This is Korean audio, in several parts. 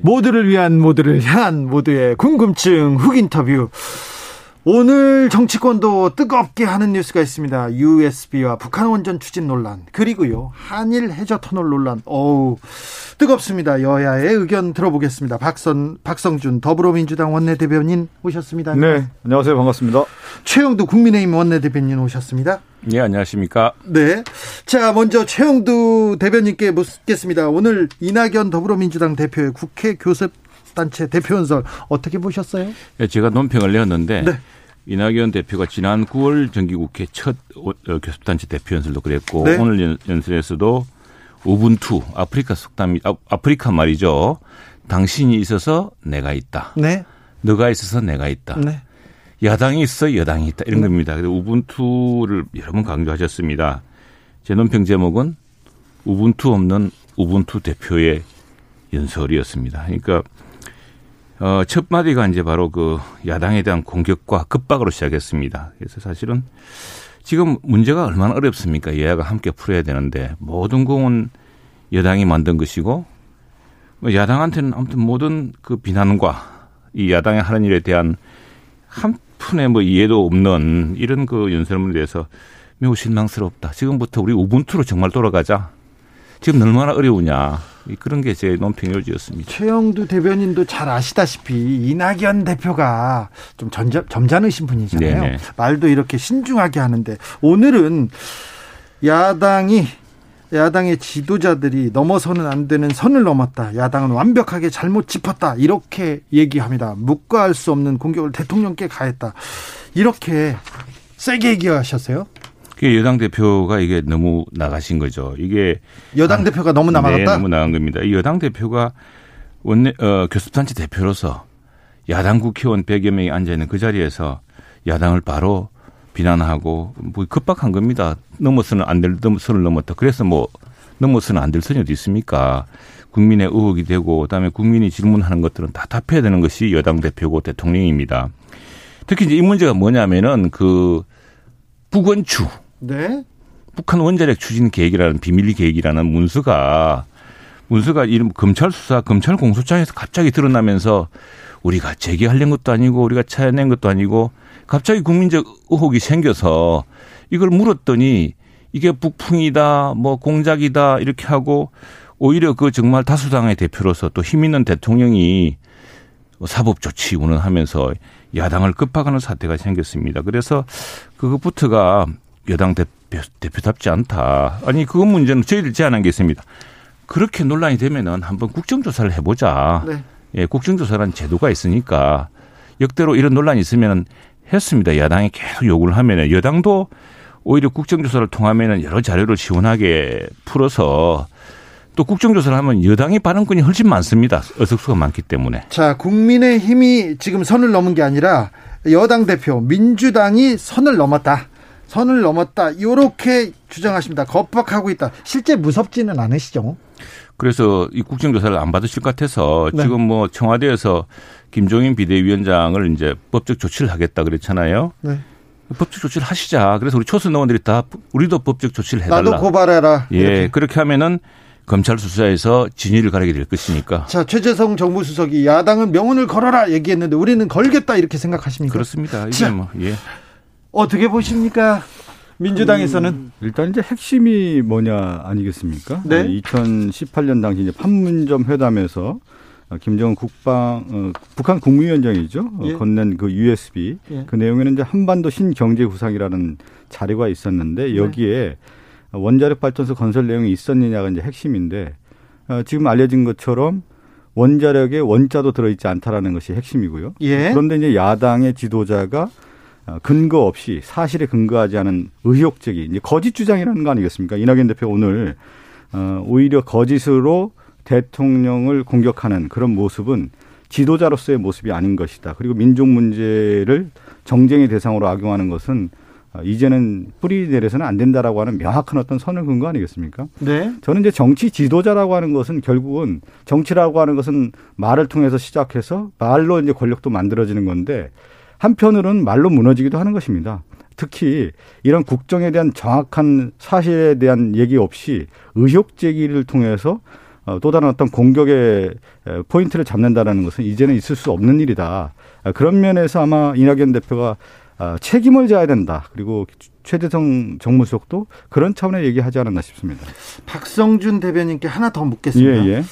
모두를 위한 모두를 향한 모두의 궁금증 훅 인터뷰 오늘 정치권도 뜨겁게 하는 뉴스가 있습니다. USB와 북한 원전 추진 논란 그리고요 한일 해저 터널 논란. 어우 뜨겁습니다. 여야의 의견 들어보겠습니다. 박선 박성준 더불어민주당 원내대변인 오셨습니다. 네, 안녕하세요. 반갑습니다. 최영두 국민의힘 원내대변인 오셨습니다. 네, 안녕하십니까. 네. 자, 먼저 최영두 대변인께 묻겠습니다. 오늘 이낙연 더불어민주당 대표의 국회 교섭 단체 대표연설 어떻게 보셨어요? 네, 제가 논평을 내었는데 네. 이낙연 대표가 지난 9월 정기국회 첫 어, 교섭단체 대표 연설도 그랬고 네. 오늘 연- 연설에서도 우분투 아프리카 속담이 아, 아프리카 말이죠. 당신이 있어서 내가 있다. 네. 너가 있어서 내가 있다. 네. 야당이 있어 여당이 있다 이런 겁니다. 그래서 우분투를 여러 번 강조하셨습니다. 제 논평 제목은 우분투 없는 우분투 대표의 연설이었습니다. 그러니까 어, 첫 마디가 이제 바로 그 야당에 대한 공격과 급박으로 시작했습니다. 그래서 사실은 지금 문제가 얼마나 어렵습니까? 여야가 함께 풀어야 되는데 모든 공은 여당이 만든 것이고 뭐 야당한테는 아무튼 모든 그 비난과 이 야당이 하는 일에 대한 한 푼의 뭐 이해도 없는 이런 그 연설문에 대해서 매우 실망스럽다. 지금부터 우리 우분투로 정말 돌아가자. 지금 얼마나 어려우냐. 이 그런 게 제 논평 요지였습니다. 최영두 대변인도 잘 아시다시피 이낙연 대표가 좀 전자, 점잖으신 분이잖아요. 네네. 말도 이렇게 신중하게 하는데 오늘은 야당이 야당의 지도자들이 넘어서는 안 되는 선을 넘었다. 야당은 완벽하게 잘못 짚었다. 이렇게 얘기합니다. 묵과할 수 없는 공격을 대통령께 가했다. 이렇게 세게 얘기하셨어요. 그게 여당 대표가 이게 너무 나가신 거죠. 이게 여당 대표가 너무 네, 남아갔다. 너무 나간 겁니다. 이 여당 대표가 원내 어, 교섭단체 대표로서 야당 국회의원 100여 명이 앉아 있는 그 자리에서 야당을 바로 비난하고 뭐 급박한 겁니다. 넘어서는 안 될 선을 넘었다. 그래서 뭐 넘어서는 안 될 선이 어디 있습니까? 국민의 의혹이 되고 그다음에 국민이 질문하는 것들은 다 답해야 되는 것이 여당 대표고 대통령입니다. 특히 이제 이 문제가 뭐냐면은 그 북원추 네. 북한 원자력 추진 계획이라는 비밀 계획이라는 문서가 문서가 이름 검찰 수사 검찰 공소장에서 갑자기 드러나면서 우리가 제기하려는 것도 아니고 우리가 찾아낸 것도 아니고 갑자기 국민적 의혹이 생겨서 이걸 물었더니 이게 북풍이다 뭐 공작이다 이렇게 하고 오히려 그 정말 다수당의 대표로서 또 힘 있는 대통령이 사법 조치 운운하면서 야당을 급박하는 사태가 생겼습니다. 그래서 그것부터가 여당 대표, 대표답지 않다. 아니 그 문제는 저희들 제안한 게 있습니다. 그렇게 논란이 되면은 한번 국정조사를 해보자. 네. 예, 국정조사라는 제도가 있으니까 역대로 이런 논란이 있으면 했습니다. 야당이 계속 요구를 하면은 여당도 오히려 국정조사를 통하면은 여러 자료를 시원하게 풀어서 또 국정조사를 하면 여당의 발언권이 훨씬 많습니다. 의석수가 많기 때문에. 자, 국민의 힘이 지금 선을 넘은 게 아니라 여당 대표 민주당이 선을 넘었다. 선을 넘었다. 이렇게 주장하십니다. 겁박하고 있다. 실제 무섭지는 않으시죠? 그래서 이 국정조사를 안 받으실 것 같아서 네. 지금 뭐 청와대에서 김종인 비대위원장을 이제 법적 조치를 하겠다 그랬잖아요. 네. 법적 조치를 하시자. 그래서 우리 초선 의원들이 다 우리도 법적 조치를 해달라. 나도 고발해라. 예, 이렇게. 그렇게 하면은 검찰 수사에서 진위를 가리게 될 것이니까 자, 최재성 정부 수석이 야당은 명운을 걸어라 얘기했는데 우리는 걸겠다 이렇게 생각하십니까? 그렇습니다. 이게 자. 뭐 예. 어떻게 보십니까? 민주당에서는 일단 이제 핵심이 뭐냐 아니겠습니까? 네. 2018년 당시 이제 판문점 회담에서 어, 김정은 국방 어, 북한 국무위원장이죠 어, 예. 건넨 그 USB 예. 그 내용에는 이제 한반도 신경제 구상이라는 자료가 네. 있었는데 여기에 원자력 발전소 건설 내용이 있었느냐가 이제 핵심인데 어, 지금 알려진 것처럼 원자력에 원자도 들어있지 않다라는 것이 핵심이고요. 예. 그런데 이제 야당의 지도자가 어, 근거 없이 사실에 근거하지 않은 의혹적인 이제 거짓 주장이라는 거 아니겠습니까? 이낙연 대표 오늘 어, 오히려 거짓으로 대통령을 공격하는 그런 모습은 지도자로서의 모습이 아닌 것이다. 그리고 민족 문제를 정쟁의 대상으로 악용하는 것은 어, 이제는 뿌리 내려서는 안 된다라고 하는 명확한 어떤 선을 근거 아니겠습니까? 네. 저는 이제 정치 지도자라고 하는 것은 결국은 정치라고 하는 것은 말을 통해서 시작해서 말로 이제 권력도 만들어지는 건데 한편으로는 말로 무너지기도 하는 것입니다. 특히 이런 국정에 대한 정확한 사실에 대한 얘기 없이 의혹 제기를 통해서 어, 또 다른 어떤 공격의 포인트를 잡는다라는 것은 이제는 있을 수 없는 일이다. 아, 그런 면에서 아마 이낙연 대표가 아, 책임을 져야 된다. 그리고 최재성 정무수석도 그런 차원의 얘기하지 않았나 싶습니다. 박성준 대변인께 하나 더 묻겠습니다. 예, 예.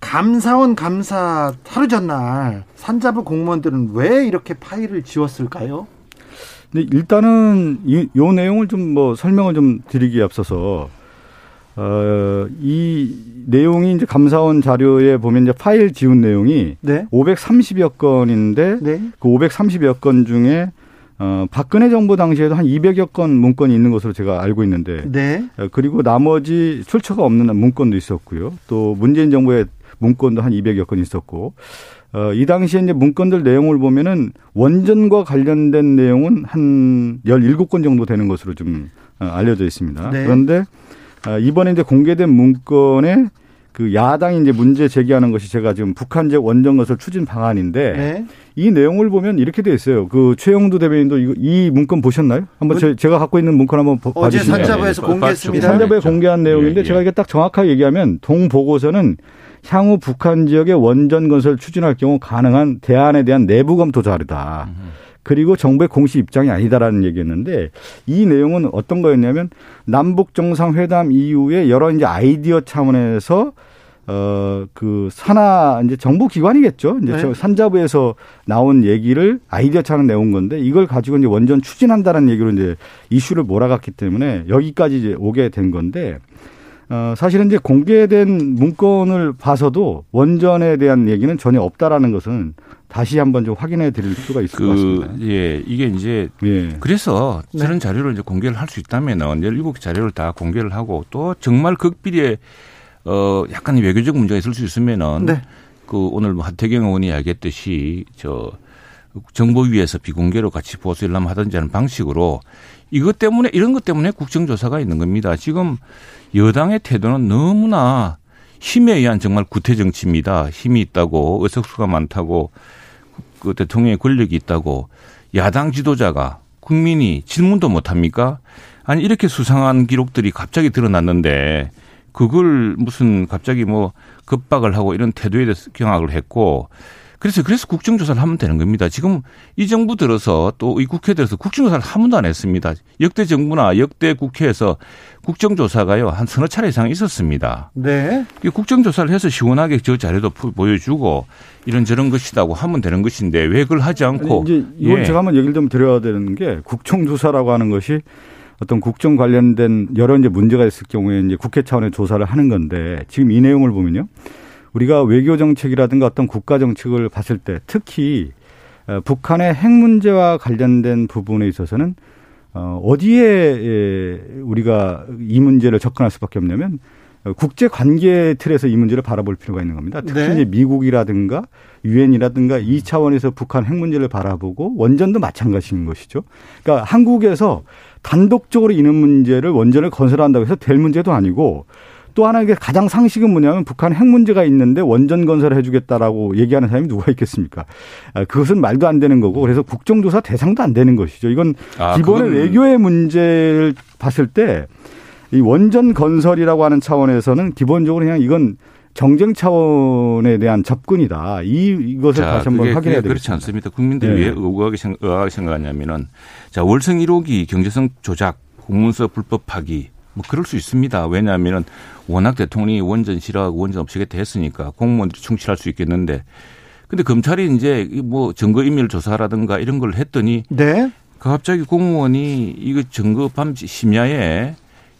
감사원 감사 하루 전날 산자부 공무원들은 왜 이렇게 파일을 지웠을까요? 근데 일단은 이, 요 내용을 좀 뭐 설명을 좀 드리기에 앞서서 어, 이 내용이 이제 감사원 자료에 보면 이제 파일 지운 내용이 네. 530여 건인데 네. 그 530여 건 중에 어, 박근혜 정부 당시에도 한 200여 건 문건이 있는 것으로 제가 알고 있는데 네. 어, 그리고 나머지 출처가 없는 문건도 있었고요. 또 문재인 정부의 문건도 한 200여 건 있었고 어, 이 당시에 이제 문건들 내용을 보면은 원전과 관련된 내용은 한 17건 정도 되는 것으로 좀 어, 알려져 있습니다. 네. 그런데 어, 이번에 이제 공개된 문건에 그 야당이 이제 문제 제기하는 것이 제가 지금 북한적 원전 건설 추진 방안인데 네. 이 내용을 보면 이렇게 돼 있어요. 그 최영두 대변인도 이거 이 문건 보셨나요? 한번 뭐, 제가 갖고 있는 문건 한번 어제 산자부에서 공개했습니다. 산자부에 공개한 내용인데 예, 예. 제가 이게 딱 정확하게 얘기하면 동 보고서는 향후 북한 지역의 원전 건설 추진할 경우 가능한 대안에 대한 내부 검토 자료다. 그리고 정부의 공식 입장이 아니다라는 얘기였는데 이 내용은 어떤 거였냐면 남북 정상회담 이후에 여러 이제 아이디어 차원에서 어, 그 산하 이제 정부 기관이겠죠. 이제 네. 산자부에서 나온 얘기를 아이디어 차원 내온 건데 이걸 가지고 이제 원전 추진한다는 얘기로 이제 이슈를 몰아갔기 때문에 여기까지 이제 오게 된 건데 어, 사실은 이제 공개된 문건을 봐서도 원전에 대한 얘기는 전혀 없다라는 것은 다시 한번 좀 확인해 드릴 수가 있을 그, 것 같습니다. 예, 이게 이제 예. 그래서 네. 저런 자료를 이제 공개를 할 수 있다면은 17개 자료를 다 공개를 하고 또 정말 극비리에 어 약간 외교적 문제가 있을 수 있으면은 네. 그 오늘 뭐 하태경 의원이 이야기했듯이 저 정보위에서 비공개로 같이 보수를 하든지 하는 방식으로 이것 때문에 이런 것 때문에 국정조사가 있는 겁니다. 지금 여당의 태도는 너무나 힘에 의한 정말 구태 정치입니다. 힘이 있다고 의석수가 많다고 그 대통령의 권력이 있다고 야당 지도자가 국민이 질문도 못 합니까? 아니 이렇게 수상한 기록들이 갑자기 드러났는데 그걸 무슨 갑자기 뭐 급박을 하고 이런 태도에 대해서 경악을 했고 그래서 그래서 국정조사를 하면 되는 겁니다. 지금 이 정부 들어서 또 이 국회 들어서 국정조사를 한 번도 안 했습니다. 역대 정부나 역대 국회에서 국정조사가요 한 서너 차례 이상 있었습니다. 네. 국정조사를 해서 시원하게 저 자료도 보여주고 이런 저런 것이다고 하면 되는 것인데 왜 그걸 하지 않고 아니, 이제 이건 예. 제가 한번 얘기를 좀 드려야 되는 게 국정조사라고 하는 것이 어떤 국정 관련된 여러 이제 문제가 있을 경우에 이제 국회 차원의 조사를 하는 건데 지금 이 내용을 보면요. 우리가 외교 정책이라든가 어떤 국가 정책을 봤을 때 특히 어, 북한의 핵 문제와 관련된 부분에 있어서는 어, 어디에 우리가 이 문제를 접근할 수밖에 없냐면 어, 국제 관계 틀에서 이 문제를 바라볼 필요가 있는 겁니다. 특히 네. 이제 미국이라든가 유엔이라든가 이 차원에서 북한 핵 문제를 바라보고 원전도 마찬가지인 것이죠. 그러니까 한국에서 단독적으로 이런 문제를 원전을 건설한다고 해서 될 문제도 아니고 또 하나 이게 가장 상식은 뭐냐면 북한 핵 문제가 있는데 원전 건설을 해주겠다라고 얘기하는 사람이 누가 있겠습니까? 아, 그것은 말도 안 되는 거고 그래서 국정조사 대상도 안 되는 것이죠. 이건 아, 기본의 그건... 외교의 문제를 봤을 때 이 원전 건설이라고 하는 차원에서는 기본적으로 그냥 이건 정쟁 차원에 대한 접근이다. 이 이것을 자, 다시 한번 확인해야 되겠습니다. 그렇지 않습니다. 국민들이 네. 왜 의아하게, 생각, 의아하게 생각하냐면은 자 월성 1호기 경제성 조작, 공문서 불법 파기 뭐 그럴 수 있습니다. 왜냐하면은 워낙 대통령이 원전 싫어하고 원전 없애겠다 했으니까 공무원들이 충실할 수 있겠는데 근데 검찰이 이제 뭐 증거 인멸 조사라든가 이런 걸 했더니 네. 갑자기 공무원이 이거 증거 밤 심야에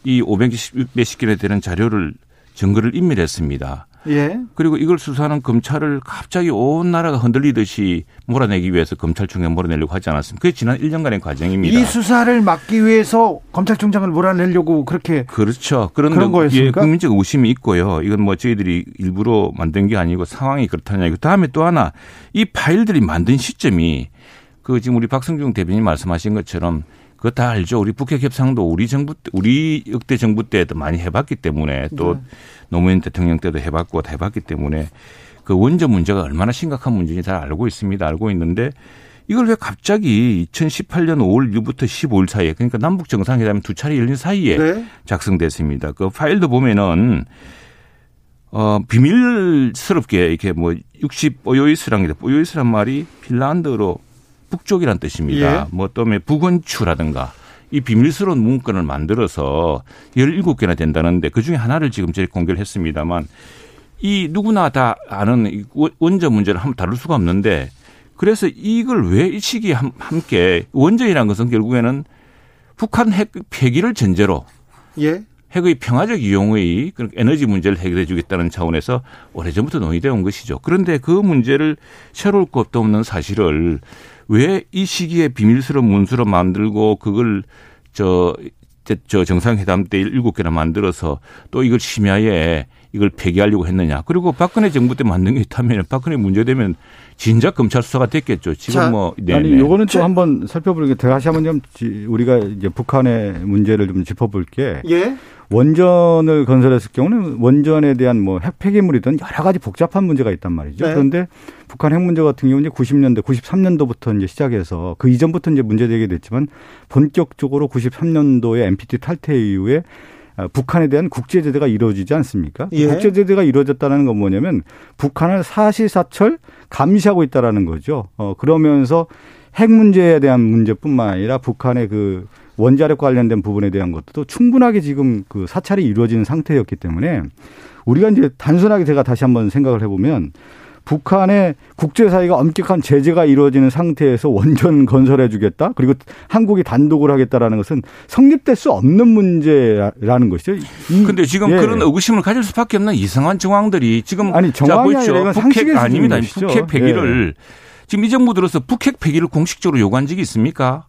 이 500몇 십 개나 되는 자료를 증거를 인멸했습니다. 예. 그리고 이걸 수사하는 검찰을 갑자기 온 나라가 흔들리듯이 몰아내기 위해서 검찰총장 몰아내려고 하지 않았습니까? 그게 지난 1년간의 과정입니다. 이 수사를 막기 위해서 검찰총장을 몰아내려고 그렇게 그렇죠. 그런 그런 거였습니까? 예, 국민적 의심이 있고요. 이건 뭐 저희들이 일부러 만든 게 아니고 상황이 그렇다는 얘기. 다음에 또 하나 이 파일들이 만든 시점이 그 지금 우리 박성중 대변인 말씀하신 것처럼 그거 다 알죠. 우리 북핵 협상도 우리 정부 때, 우리 역대 정부 때도 많이 해봤기 때문에 또 네. 노무현 대통령 때도 해봤고 다 해봤기 때문에 그 원전 문제가 얼마나 심각한 문제인지 잘 알고 있습니다. 알고 있는데 이걸 왜 갑자기 2018년 5월 1일부터 15일 사이에 그러니까 남북 정상회담이 두 차례 열린 사이에 네. 작성됐습니다. 그 파일도 보면은 어 비밀스럽게 이렇게 뭐 60 오요이스랑이다. 오요이스란 말이 핀란드어로 북쪽이란 뜻입니다. 예. 뭐 또는 북원추라든가 이 비밀스러운 문건을 만들어서 17개나 된다는데 그중에 하나를 지금 저희 공개를 했습니다만 이 누구나 다 아는 이 원전 문제를 한번 다룰 수가 없는데 그래서 이걸 왜 이 시기에 함- 함께 원전이라는 것은 결국에는 북한 핵 폐기를 전제로 예. 핵의 평화적 이용의 그런 에너지 문제를 해결해 주겠다는 차원에서 오래전부터 논의되어 온 것이죠. 그런데 그 문제를 새로울 것도 없는 사실을 왜 이 시기에 비밀스러운 문서로 만들고 그걸 저, 저- 저 정상회담 때 일곱 개나 만들어서 또 이걸 심야에 이걸 폐기하려고 했느냐. 그리고 박근혜 정부 때 만든 게 있다면 박근혜 문제되면 진작 검찰 수사가 됐겠죠. 지금 자, 뭐. 네, 아니 네. 요거는 또 한번 살펴보는 게 다시 한번 좀 지- 우리가 이제 북한의 문제를 좀 짚어볼 게 예. 원전을 건설했을 경우는 원전에 대한 뭐 핵 폐기물이든 여러 가지 복잡한 문제가 있단 말이죠. 네. 그런데 북한 핵 문제 같은 경우는 이제 90년대, 93년도부터 이제 시작해서 그 이전부터 이제 문제되게 됐지만 본격적으로 93년도에 NPT 탈퇴 이후에 아, 북한에 대한 국제 제재가 이루어지지 않습니까? 예. 국제 제재가 이루어졌다는 건 뭐냐면 북한을 사시사철 감시하고 있다라는 거죠. 어 그러면서 핵 문제에 대한 문제뿐만 아니라 북한의 그 원자력 관련된 부분에 대한 것도 충분하게 지금 그 사찰이 이루어지는 상태였기 때문에 우리가 이제 단순하게 제가 다시 한번 생각을 해보면 북한의 국제사회가 엄격한 제재가 이루어지는 상태에서 원전 건설해 주겠다. 그리고 한국이 단독을 하겠다라는 것은 성립될 수 없는 문제라는 것이죠. 이- 근데 지금 예. 그런 의구심을 가질 수밖에 없는 이상한 정황들이 지금 아니, 정황이 자, 보십시오. 아니라 이건 북핵 아닙니다. 것이죠. 북핵 폐기를 지금 이 정부 들어서 북핵 폐기를 공식적으로 요구한 적이 있습니까?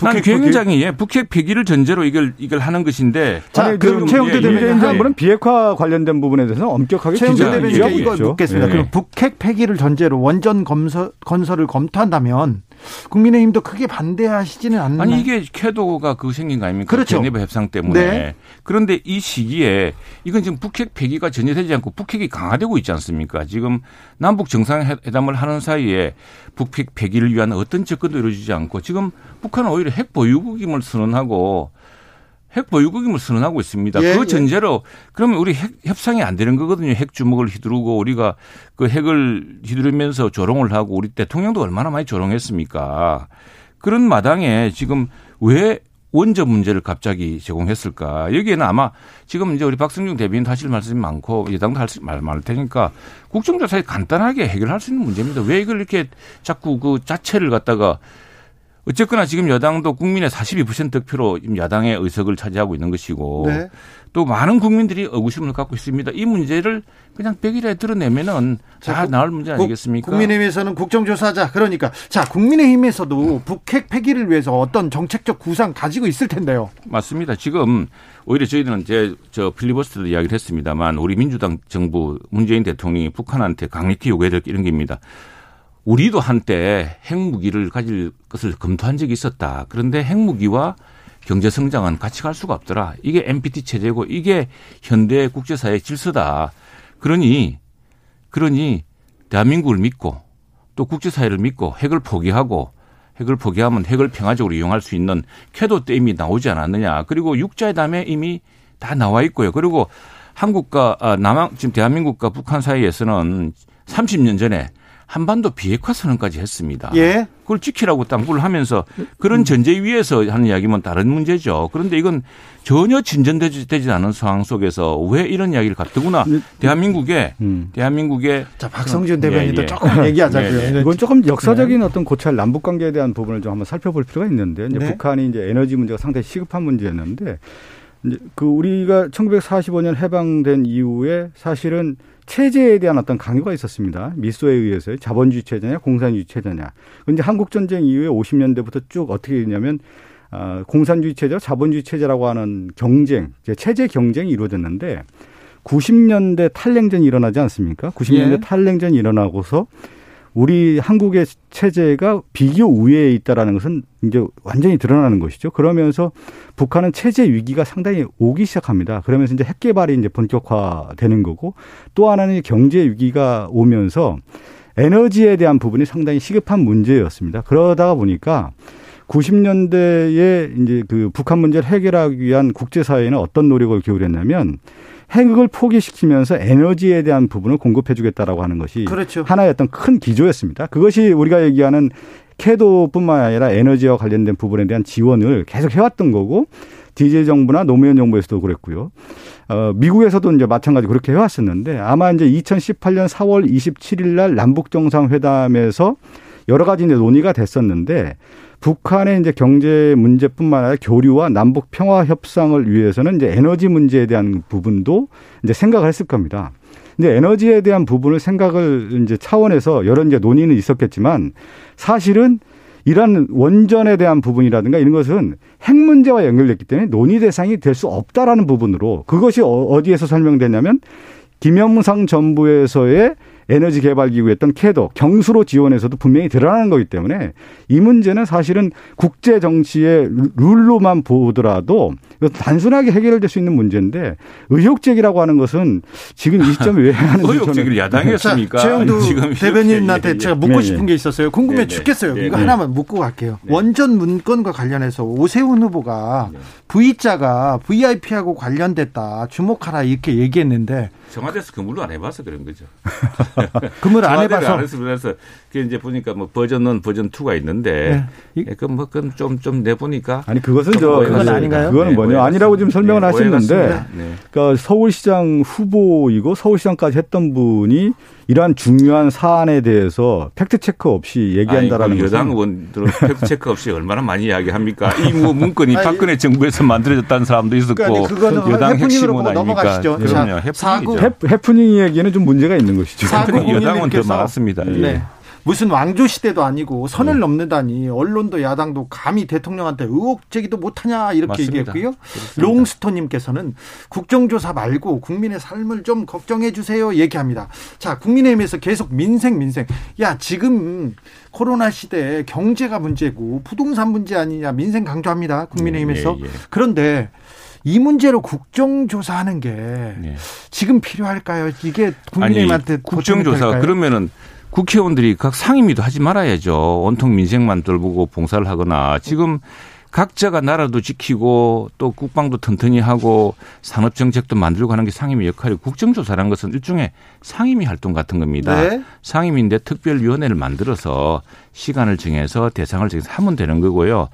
난 북핵 폐기? 굉장히 예, 북핵 폐기를 전제로 이걸 이걸 하는 것인데 자, 아니, 그럼 예, 대변인 예, 한 물론 비핵화 관련된 부분에 대해서는 엄격하게 대변인께 얘기하고 이거 있죠. 묻겠습니다. 예. 그럼 북핵 폐기를 전제로 원전 검서, 건설을 검토한다면 국민의힘도 크게 반대하시지는 않나요? 아니 이게 캐도가 그 생긴 거 아닙니까? 그렇죠. 제네바 협상 때문에. 네. 그런데 이 시기에 이건 지금 북핵 폐기가 전제되지 않고 북핵이 강화되고 있지 않습니까? 지금 남북 정상회담을 하는 사이에 북핵 폐기를 위한 어떤 접근도 이루어지지 않고 지금 북한은 오히려 핵 보유국임을 선언하고 핵 보유국임을 선언하고 있습니다. 예, 그 예. 전제로 그러면 우리 핵 협상이 안 되는 거거든요. 핵 주먹을 휘두르고 우리가 그 핵을 휘두르면서 조롱을 하고 우리 대통령도 얼마나 많이 조롱했습니까? 그런 마당에 지금 왜 원전 문제를 갑자기 제공했을까? 여기에는 아마 지금 이제 우리 박승중 대변인도 하실 말씀이 많고 여당도 할 말 많을 테니까 국정조사에 간단하게 해결할 수 있는 문제입니다. 왜 이걸 이렇게 자꾸 그 자체를 갖다가 어쨌거나 지금 여당도 국민의 42% 득표로 지금 야당의 의석을 차지하고 있는 것이고 네. 또 많은 국민들이 의구심을 갖고 있습니다. 이 문제를 그냥 백일에 드러내면은 자, 다 국- 나올 문제 아니겠습니까? 국민의힘에서는 국정조사하자. 그러니까 자 국민의힘에서도 북핵 폐기를 위해서 어떤 정책적 구상 가지고 있을 텐데요. 맞습니다. 지금 오히려 저희들은 제 저 필리버스터도 이야기를 했습니다만 우리 민주당 정부 문재인 대통령이 북한한테 강력히 요구해야 될게 이런 겁니다. 우리도 한때 핵무기를 가질 것을 검토한 적이 있었다. 그런데 핵무기와 경제 성장은 같이 갈 수가 없더라. 이게 NPT 체제고 이게 현대 국제사회의 질서다. 그러니 그러니 대한민국을 믿고 또 국제사회를 믿고 핵을 포기하고 핵을 포기하면 핵을 평화적으로 이용할 수 있는 캐도 때 이미 나오지 않았느냐. 그리고 육자회담에 이미 다 나와 있고요. 그리고 한국과 아, 남한 지금 대한민국과 북한 사이에서는 30년 전에 한반도 비핵화 선언까지 했습니다. 예. 그걸 지키라고 당부를 하면서 그런 전제 위에서 하는 이야기면 다른 문제죠. 그런데 이건 전혀 진전되지 되지 않은 상황 속에서 왜 이런 이야기를 갖더구나. 대한민국에 음. 대한민국에 자 박성준 예, 대변인도 예. 조금 얘기하자고요. 네, 네. 이건 조금 역사적인 어떤 고찰 남북 관계에 대한 부분을 좀 한번 살펴볼 필요가 있는데 이제 네. 북한이 이제 에너지 문제가 상당히 시급한 문제였는데 이제 그 우리가 1945년 해방된 이후에 사실은 체제에 대한 어떤 강요가 있었습니다. 미소에 의해서 자본주의 체제냐 공산주의 체제냐. 근데 한국 전쟁 이후에 50년대부터 쭉 어떻게 되냐면 어, 공산주의 체제, 자본주의 체제라고 하는 경쟁, 체제 경쟁이 이루어졌는데 90년대 탈냉전이 일어나지 않습니까? 90년대 예. 탈냉전이 일어나고서 우리 한국의 체제가 비교 우위에 있다라는 것은 이제 완전히 드러나는 것이죠. 그러면서 북한은 체제 위기가 상당히 오기 시작합니다. 그러면서 이제 핵 개발이 이제 본격화되는 거고 또 하나는 경제 위기가 오면서 에너지에 대한 부분이 상당히 시급한 문제였습니다. 그러다가 보니까 90년대에 이제 그 북한 문제를 해결하기 위한 국제사회는 어떤 노력을 기울였냐면 핵을 포기시키면서 에너지에 대한 부분을 공급해 주겠다라고 하는 것이 그렇죠. 하나의 어떤 큰 기조였습니다. 그것이 우리가 얘기하는 캐도뿐만 아니라 에너지와 관련된 부분에 대한 지원을 계속 해왔던 거고 DJ 정부나 노무현 정부에서도 그랬고요. 어, 미국에서도 이제 마찬가지 그렇게 해왔었는데 아마 이제 2018년 4월 27일 날 남북 정상회담에서 여러 가지 이제 논의가 됐었는데 북한의 이제 경제 문제뿐만 아니라 교류와 남북 평화 협상을 위해서는 이제 에너지 문제에 대한 부분도 이제 생각을 했을 겁니다. 근데 에너지에 대한 부분을 생각을 이제 차원에서 여러 이제 논의는 있었겠지만 사실은 이러한 원전에 대한 부분이라든가 이런 것은 핵 문제와 연결됐기 때문에 논의 대상이 될 수 없다라는 부분으로 그것이 어, 어디에서 설명됐냐면 김영상 정부에서의 에너지 개발 기구였던 캐도 경수로 지원에서도 분명히 드러나는 거기 때문에 이 문제는 사실은 국제 정치의 룰로만 보더라도 단순하게 해결될 수 있는 문제인데 의혹 제기라고 하는 것은 지금 이 시점에 왜 하는 의혹 제기를 야당이었습니까? 최영두 대변인한테 제가 묻고 네, 네. 싶은 게 있었어요. 궁금해 네, 죽겠어요. 이거 하나만 묻고 갈게요. 원전 문건과 관련해서 오세훈 후보가 V자가 VIP하고 관련됐다 주목하라 이렇게 얘기했는데 청와대에서 근무를 안 해봐서 그런 거죠. 근무를 안 해봐서. 안 해서 그래서 이제 보니까 뭐 버전 1, 버전 2가 있는데 네. 예, 그뭐 그건 좀좀 내보니까 아니 그것은 저 그건 아닌가요? 그거는 네, 뭐냐 아니라고 지금 설명을 네, 하시는데 네. 그러니까 서울시장 후보이고 서울시장까지 했던 분이 이러한 중요한 사안에 대해서 팩트 체크 없이 얘기한다라는 여당 의원들은 팩트 체크 없이 얼마나 많이 이야기합니까? 이 뭐 문건이 박근혜 정부에서 만들어졌다는 사람도 있었고 그러니까 여당 핵심은 아닙니까? 그럼요. 해프닝이죠. 해프닝 얘기는 좀 문제가 있는 것이죠. 여당은 더 많았습니다. 네. 무슨 왕조 시대도 아니고 선을 네. 넘는다니 언론도 야당도 감히 대통령한테 의혹 제기도 못하냐 이렇게 맞습니다. 얘기했고요. 롱스토님께서는 국정조사 말고 국민의 삶을 좀 걱정해 주세요 얘기합니다. 자 국민의힘에서 계속 민생 민생 야 지금 코로나 시대에 경제가 문제고 부동산 문제 아니냐 민생 강조합니다 국민의힘에서 예, 예, 예. 그런데 이 문제로 국정조사하는 게 네. 지금 필요할까요? 이게 국민의힘한테 아니, 국정조사 그러면은 국회의원들이 각 상임위도 하지 말아야죠. 온통 민생만 돌보고 봉사를 하거나 지금 각자가 나라도 지키고 또 국방도 튼튼히 하고 산업 정책도 만들고 하는 게 상임위 역할이 국정조사라는 것은 일종의 상임위 활동 같은 겁니다. 네. 상임위인데 특별위원회를 만들어서 시간을 정해서 대상을 정해서 하면 되는 거고요.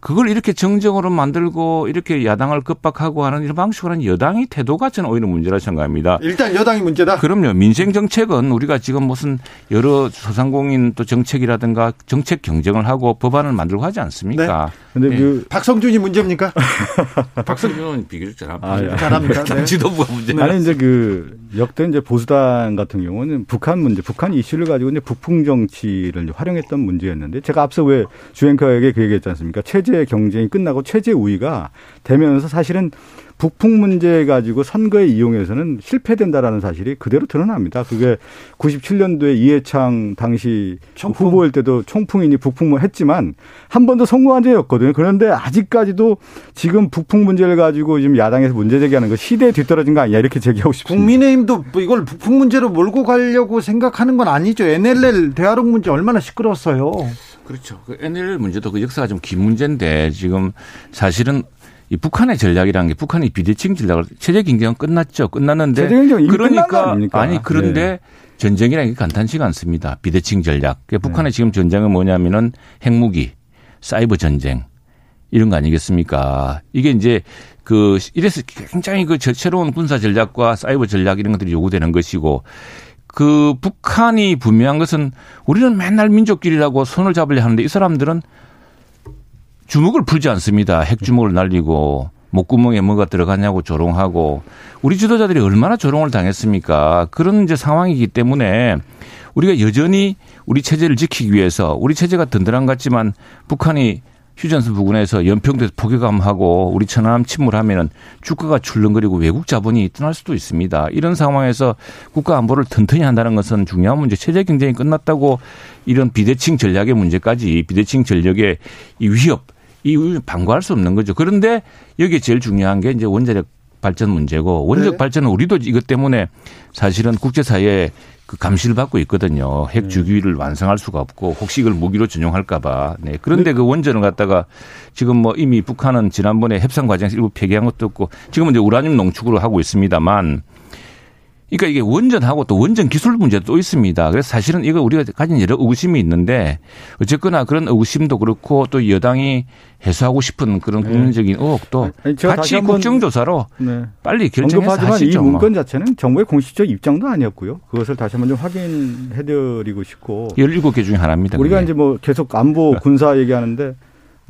그걸 이렇게 정정으로 만들고 이렇게 야당을 급박하고 하는 이런 방식으로 하는 여당의 태도가 저는 오히려 문제라 생각합니다. 일단 여당이 문제다. 그럼요. 민생 정책은 우리가 지금 무슨 여러 소상공인 또 정책이라든가 정책 경쟁을 하고 법안을 만들고 하지 않습니까? 네. 근데 네. 그 박성준이 문제입니까? 박성준은 비교적 잘합니다. 아, 예. 잘합니다. 네. 지도부가 문제가 아니 이제 그 역대 이제 보수당 같은 경우는 북한 문제, 북한 이슈를 가지고 이제 북풍 정치를 활용했던 문제였는데 제가 앞서 왜 주앵커에게 그 얘기했지 않습니까? 체제 경쟁이 끝나고 체제 우위가 되면서 사실은 북풍 문제 가지고 선거에 이용해서는 실패된다라는 사실이 그대로 드러납니다. 그게 97년도에 이해창 당시 총풍. 후보일 때도 총풍이니 북풍 했지만 한 번도 성공한 적이 없거든요. 그런데 아직까지도 지금 북풍 문제를 가지고 지금 야당에서 문제 제기하는 거 시대에 뒤떨어진 거 아니냐 이렇게 제기하고 싶습니다. 국민의힘도 이걸 북풍 문제로 몰고 가려고 생각하는 건 아니죠. NLL 대화록 문제 얼마나 시끄러웠어요. 그렇죠. 그 NLL 문제도 그 역사가 좀 긴 문제인데 지금 사실은 이 북한의 전략이라는 게 북한이 비대칭 전략을 체제 경쟁은 끝났죠. 끝났는데 체제 경쟁 그러니까 아니 그런데 네. 전쟁이라는 게 간단치가 않습니다. 비대칭 전략. 그러니까 북한의 네. 지금 전쟁은 뭐냐면은 핵무기, 사이버 전쟁 이런 거 아니겠습니까? 이게 이제 그 이래서 굉장히 그 새로운 군사 전략과 사이버 전략 이런 것들이 요구되는 것이고 그 북한이 분명한 것은 우리는 맨날 민족끼리라고 손을 잡으려 하는데 이 사람들은 주먹을 풀지 않습니다. 핵주먹을 날리고 목구멍에 뭐가 들어갔냐고 조롱하고 우리 지도자들이 얼마나 조롱을 당했습니까? 그런 이제 상황이기 때문에 우리가 여전히 우리 체제를 지키기 위해서 우리 체제가 든든한 것 같지만 북한이 휴전선 부근에서 연평도에서 포격감하고 우리 천안함 침몰하면은 주가가 출렁거리고 외국 자본이 떠날 수도 있습니다. 이런 상황에서 국가 안보를 튼튼히 한다는 것은 중요한 문제. 체제 경쟁이 끝났다고 이런 비대칭 전략의 문제까지 비대칭 전력의 이 위협 이 방구할 수 없는 거죠. 그런데 여기에 제일 중요한 게 이제 원자력 발전 문제고 원자력 네. 발전은 우리도 이것 때문에 사실은 국제사회에 그 감시를 받고 있거든요. 핵 네. 주기를 완성할 수가 없고 혹시 이걸 무기로 전용할까봐. 네. 그런데 그 원전을 갖다가 지금 뭐 이미 북한은 지난번에 협상 과정에서 일부 폐기한 것도 없고 지금은 이제 우라늄 농축으로 하고 있습니다만 그러니까 이게 원전하고 또 원전 기술 문제도 또 있습니다. 그래서 사실은 이거 우리가 가진 여러 의구심이 있는데 어쨌거나 그런 의구심도 그렇고 또 여당이 해소하고 싶은 그런 국민적인 의혹도 아니, 같이 국정조사로 네. 빨리 결정해서 언급하지만 이 하시죠. 뭐. 문건 자체는 정부의 공식적 입장도 아니었고요. 그것을 다시 한번 좀 확인해드리고 싶고 17개 중에 하나입니다. 우리가 그게. 이제 뭐 계속 안보 군사 얘기하는데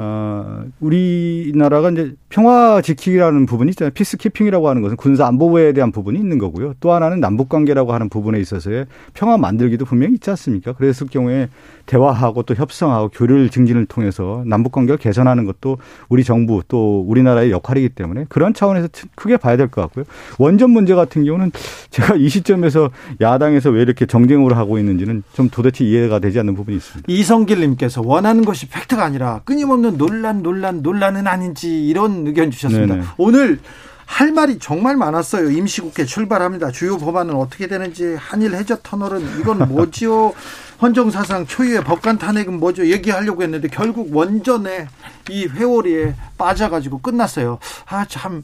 어, 우리나라가 이제 평화 지키기라는 부분이 있잖아요. 피스키핑이라고 하는 것은 군사 안보에 대한 부분이 있는 거고요. 또 하나는 남북 관계라고 하는 부분에 있어서의 평화 만들기도 분명히 있지 않습니까? 그랬을 경우에 대화하고 또 협상하고 교류 증진을 통해서 남북 관계를 개선하는 것도 우리 정부 또 우리나라의 역할이기 때문에 그런 차원에서 크게 봐야 될 것 같고요. 원전 문제 같은 경우는 제가 이 시점에서 야당에서 왜 이렇게 정쟁으로 하고 있는지는 좀 도대체 이해가 되지 않는 부분이 있습니다. 이성길 님께서 원하는 것이 팩트가 아니라 끊임없는 논란, 논란, 논란은 아닌지 이런 의견 주셨습니다. 네네. 오늘 할 말이 정말 많았어요. 임시국회 출발합니다. 주요 법안은 어떻게 되는지 한일 해저 터널은 이건 뭐지요? 헌정사상 초유의 법관 탄핵은 뭐죠? 얘기하려고 했는데 결국 원전에 이 회오리에 빠져가지고 끝났어요. 아 참.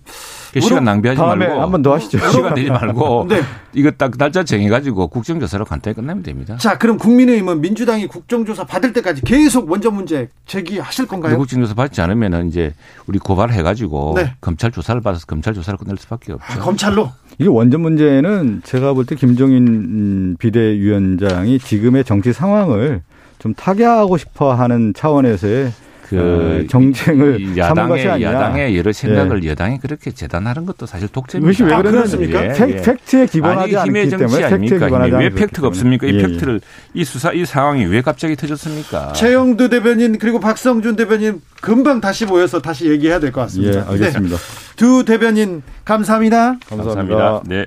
그 시간 낭비하지 다음에 말고 한 번 더 하시죠. 시간 내지 말고 네. 이거 딱 날짜 정해가지고 국정조사로 간단히 끝내면 됩니다. 자, 그럼 국민의힘은 민주당이 국정조사 받을 때까지 계속 원전 문제 제기하실 건가요? 국정조사 받지 않으면은 이제 우리 고발해가지고 네. 검찰 조사를 받아서 검찰 조사를 끝낼 수밖에 없죠. 아, 검찰로? 이게 원전 문제는 제가 볼 때 김종인 음, 비대위원장이 지금의 정치 상황을 좀 타개하고 싶어 하는 차원에서의 그 어, 정쟁을 이 삼은 것이 야당의 예. 야당의 여러 생각을 여당이 그렇게 재단하는 것도 사실 독재입니다. 왜 아, 그러냐면 그렇습니까? 예, 팩, 예. 팩트에 기반하지 아니 힘의 않기 정치 때문에 팩트에 아닙니까? 기반하지 힘이. 왜 팩트가 때문에. 없습니까? 이 예, 예. 팩트를 이 수사 이 상황이 왜 갑자기 터졌습니까? 최영두 대변인 그리고 박성준 대변인 금방 다시 모여서 다시 얘기해야 될것 예, 같습니다. 알겠습니다. 네. 두 대변인 감사합니다. 감사합니다. 네.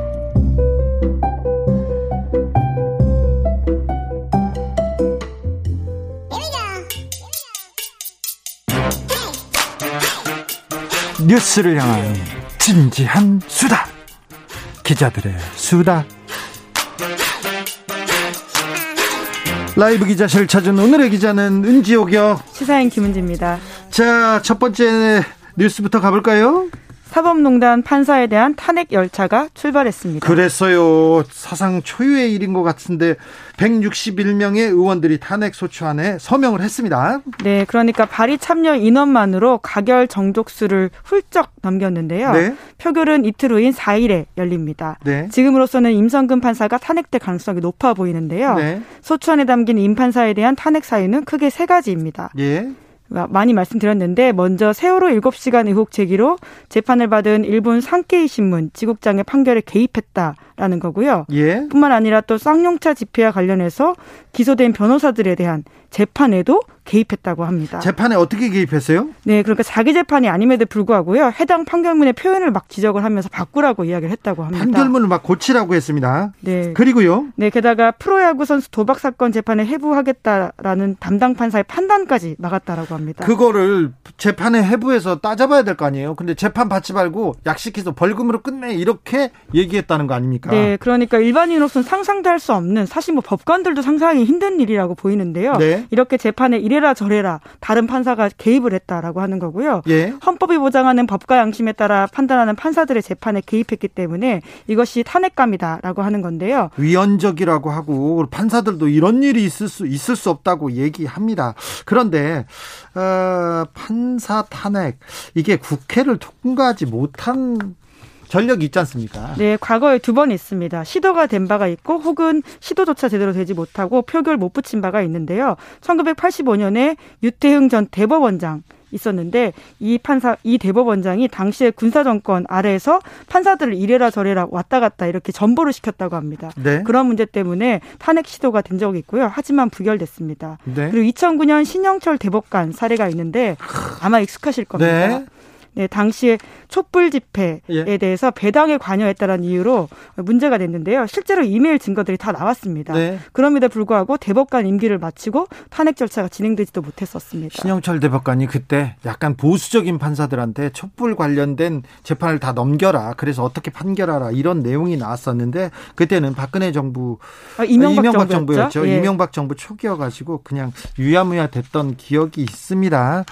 뉴스를 향한 진지한 수다. 기자들의 수다. 라이브 기자실 찾은 오늘의 기자는 은지옥이요. 시사인 김은지입니다. 자, 첫 번째 뉴스부터 가볼까요? 사법농단 판사에 대한 탄핵 열차가 출발했습니다. 그랬어요. 사상 초유의 일인 것 같은데 161명의 의원들이 탄핵 소추안에 서명을 했습니다. 네, 그러니까 발의 참여 인원만으로 가결 정족수를 훌쩍 넘겼는데요. 네. 표결은 이틀 후인 4일에 열립니다. 네. 지금으로서는 임성근 판사가 탄핵될 가능성이 높아 보이는데요. 네. 소추안에 담긴 임 판사에 대한 탄핵 사유는 크게 세 가지입니다. 예. 많이 말씀드렸는데 먼저 세월호 7시간 의혹 제기로 재판을 받은 일본 상케이 신문 지국장의 판결에 개입했다 라는 거고요. 예. 뿐만 아니라 또 쌍용차 집회와 관련해서 기소된 변호사들에 대한 재판에도 개입했다고 합니다. 재판에 어떻게 개입했어요? 네, 그러니까 자기 재판이 아님에도 불구하고요. 해당 판결문의 표현을 막 지적을 하면서 바꾸라고 이야기를 했다고 합니다. 판결문을 막 고치라고 했습니다. 네. 그리고요. 네, 게다가 프로야구 선수 도박 사건 재판에 해부하겠다라는 담당 판사의 판단까지 막았다라고 합니다. 그거를 재판에 해부해서 따져봐야 될 거 아니에요. 근데 재판 받지 말고 약식해서 벌금으로 끝내 이렇게 얘기했다는 거 아닙니까? 네, 그러니까 일반인으로서는 상상도 할 수 없는 사실 뭐 법관들도 상상하기 힘든 일이라고 보이는데요. 네. 이렇게 재판에 이래라 저래라 다른 판사가 개입을 했다라고 하는 거고요. 예. 헌법이 보장하는 법과 양심에 따라 판단하는 판사들의 재판에 개입했기 때문에 이것이 탄핵감이다라고 하는 건데요. 위헌적이라고 하고 판사들도 이런 일이 있을 수 있을 수 없다고 얘기합니다. 그런데 어, 판사 탄핵 이게 국회를 통과하지 못한 전력이 있지 않습니까? 네, 과거에 두 번 있습니다. 시도가 된 바가 있고 혹은 시도조차 제대로 되지 못하고 표결 못 붙인 바가 있는데요. 1985년에 유태흥 전 대법원장 있었는데 이 판사 이 대법원장이 당시에 군사 정권 아래에서 판사들을 이래라 저래라 왔다 갔다 이렇게 전보를 시켰다고 합니다. 네. 그런 문제 때문에 탄핵 시도가 된 적이 있고요. 하지만 부결됐습니다. 네. 그리고 2009년 신영철 대법관 사례가 있는데 아마 익숙하실 겁니다. 네. 네, 당시에 촛불 집회에 예. 대해서 배당에 관여했다는 이유로 문제가 됐는데요. 실제로 이메일 증거들이 다 나왔습니다. 네. 그럼에도 불구하고 대법관 임기를 마치고 탄핵 절차가 진행되지도 못했었습니다. 신영철 대법관이 그때 약간 보수적인 판사들한테 촛불 관련된 재판을 다 넘겨라. 그래서 어떻게 판결하라 이런 내용이 나왔었는데 그때는 박근혜 정부 아, 이명박, 정부였죠. 정부였죠. 예. 이명박 정부 초기여 가지고 그냥 유야무야 됐던 기억이 있습니다.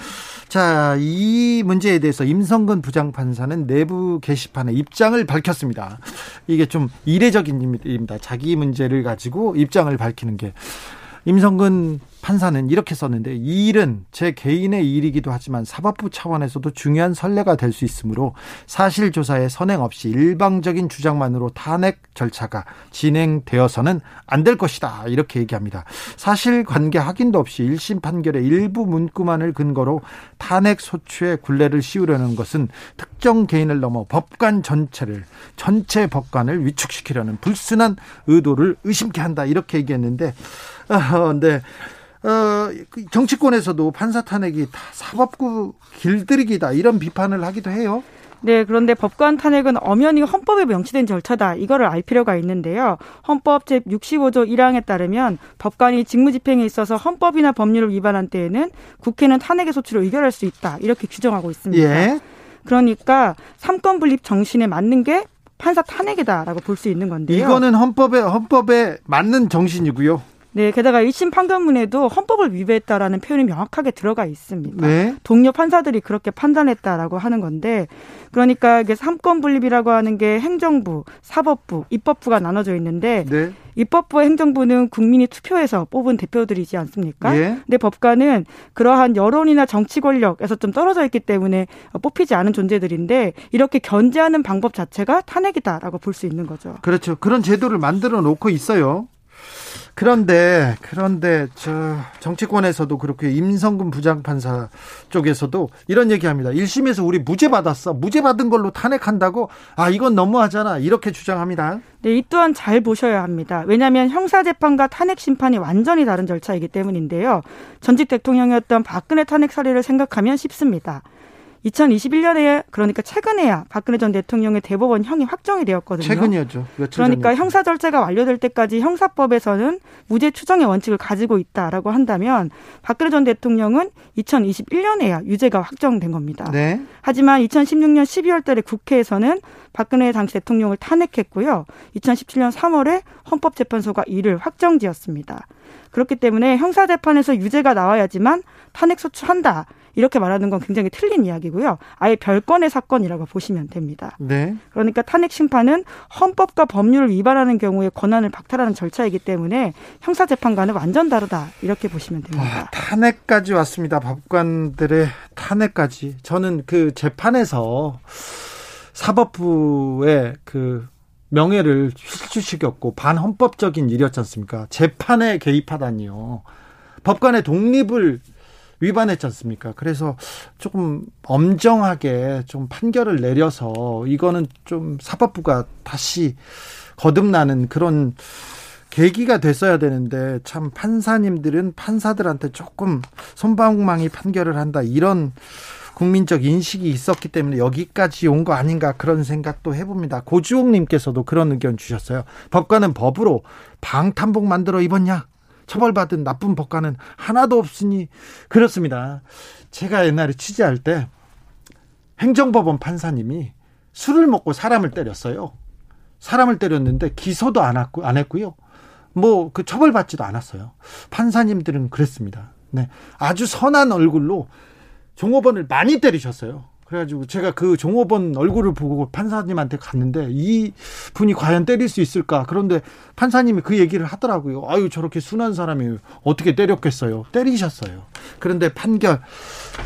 자, 이 문제에 대해서 임성근 부장판사는 내부 게시판에 입장을 밝혔습니다. 이게 좀 이례적인 일입니다. 자기 문제를 가지고 입장을 밝히는 게. 임성근 판사는 이렇게 썼는데 이 일은 제 개인의 일이기도 하지만 사법부 차원에서도 중요한 선례가 될 수 있으므로 사실 조사에 선행 없이 일방적인 주장만으로 탄핵 절차가 진행되어서는 안 될 것이다 이렇게 얘기합니다. 사실 관계 확인도 없이 1심 판결의 일부 문구만을 근거로 탄핵 소추의 굴레를 씌우려는 것은 특정 개인을 넘어 법관 전체를 전체 법관을 위축시키려는 불순한 의도를 의심케 한다 이렇게 얘기했는데 어, 네. 어, 그 정치권에서도 판사 탄핵이 다 사법부 길들이기다 이런 비판을 하기도 해요. 네, 그런데 법관 탄핵은 엄연히 헌법에 명시된 절차다. 이거를 알 필요가 있는데요. 헌법 제 65조 1항에 따르면 법관이 직무 집행에 있어서 헌법이나 법률을 위반한 때에는 국회는 탄핵의 소추를 의결할 수 있다. 이렇게 규정하고 있습니다. 예. 그러니까 삼권 분립 정신에 맞는 게 판사 탄핵이다라고 볼 수 있는 건데요. 이거는 헌법에 헌법에 맞는 정신이고요. 네, 게다가 1심 판결문에도 헌법을 위배했다라는 표현이 명확하게 들어가 있습니다. 네. 동료 판사들이 그렇게 판단했다라고 하는 건데, 그러니까 이게 삼권 분립이라고 하는 게 행정부, 사법부, 입법부가 나눠져 있는데, 네. 입법부와 행정부는 국민이 투표해서 뽑은 대표들이지 않습니까? 예. 근데 법관은 그러한 여론이나 정치 권력에서 좀 떨어져 있기 때문에 뽑히지 않은 존재들인데 이렇게 견제하는 방법 자체가 탄핵이다라고 볼 수 있는 거죠. 그렇죠. 그런 제도를 만들어 놓고 있어요. 그런데 그런데 저 정치권에서도 그렇게 임성근 부장판사 쪽에서도 이런 얘기합니다. 1심에서 우리 무죄 받았어. 무죄 받은 걸로 탄핵한다고? 아, 이건 너무하잖아. 이렇게 주장합니다. 네, 이 또한 잘 보셔야 합니다. 왜냐하면 형사재판과 탄핵 심판이 완전히 다른 절차이기 때문인데요. 전직 대통령이었던 박근혜 탄핵 사례를 생각하면 쉽습니다. 2021년에 그러니까 최근에야 박근혜 전 대통령의 대법원 형이 확정이 되었거든요. 최근이었죠. 그러니까 전이었죠. 형사 절차가 완료될 때까지 형사법에서는 무죄 추정의 원칙을 가지고 있다라고 한다면 박근혜 전 대통령은 2021년에야 유죄가 확정된 겁니다. 네. 하지만 2016년 12월 달에 국회에서는 박근혜 당시 대통령을 탄핵했고요. 2017년 3월에 헌법재판소가 이를 확정지었습니다. 그렇기 때문에 형사재판에서 유죄가 나와야지만 탄핵 소추한다. 이렇게 말하는 건 굉장히 틀린 이야기고요. 아예 별건의 사건이라고 보시면 됩니다. 네. 그러니까 탄핵 심판은 헌법과 법률을 위반하는 경우에 권한을 박탈하는 절차이기 때문에 형사 재판과는 완전 다르다. 이렇게 보시면 와, 됩니다. 탄핵까지 왔습니다. 법관들의 탄핵까지. 저는 그 재판에서 사법부의 그 명예를 휘주시켰고 반헌법적인 일이었지 않습니까? 재판에 개입하다니요. 법관의 독립을 위반했지 않습니까? 그래서 조금 엄정하게 좀 판결을 내려서 이거는 좀 사법부가 다시 거듭나는 그런 계기가 됐어야 되는데 참 판사님들은 판사들한테 조금 손방망이 판결을 한다 이런 국민적 인식이 있었기 때문에 여기까지 온 거 아닌가 그런 생각도 해봅니다. 고주옥님께서도 그런 의견 주셨어요. 법관은 법으로 방탄복 만들어 입었냐? 처벌받은 나쁜 법관은 하나도 없으니 그렇습니다. 제가 옛날에 취재할 때 행정법원 판사님이 술을 먹고 사람을 때렸어요. 사람을 때렸는데 기소도 안, 했고, 안 했고요. 뭐 그 처벌받지도 않았어요. 판사님들은 그랬습니다. 네. 아주 선한 얼굴로 종업원을 많이 때리셨어요. 그래가지고 제가 그 종업원 얼굴을 보고 판사님한테 갔는데 이 분이 과연 때릴 수 있을까? 그런데 판사님이 그 얘기를 하더라고요. 아유 저렇게 순한 사람이 어떻게 때렸겠어요? 때리셨어요. 그런데 판결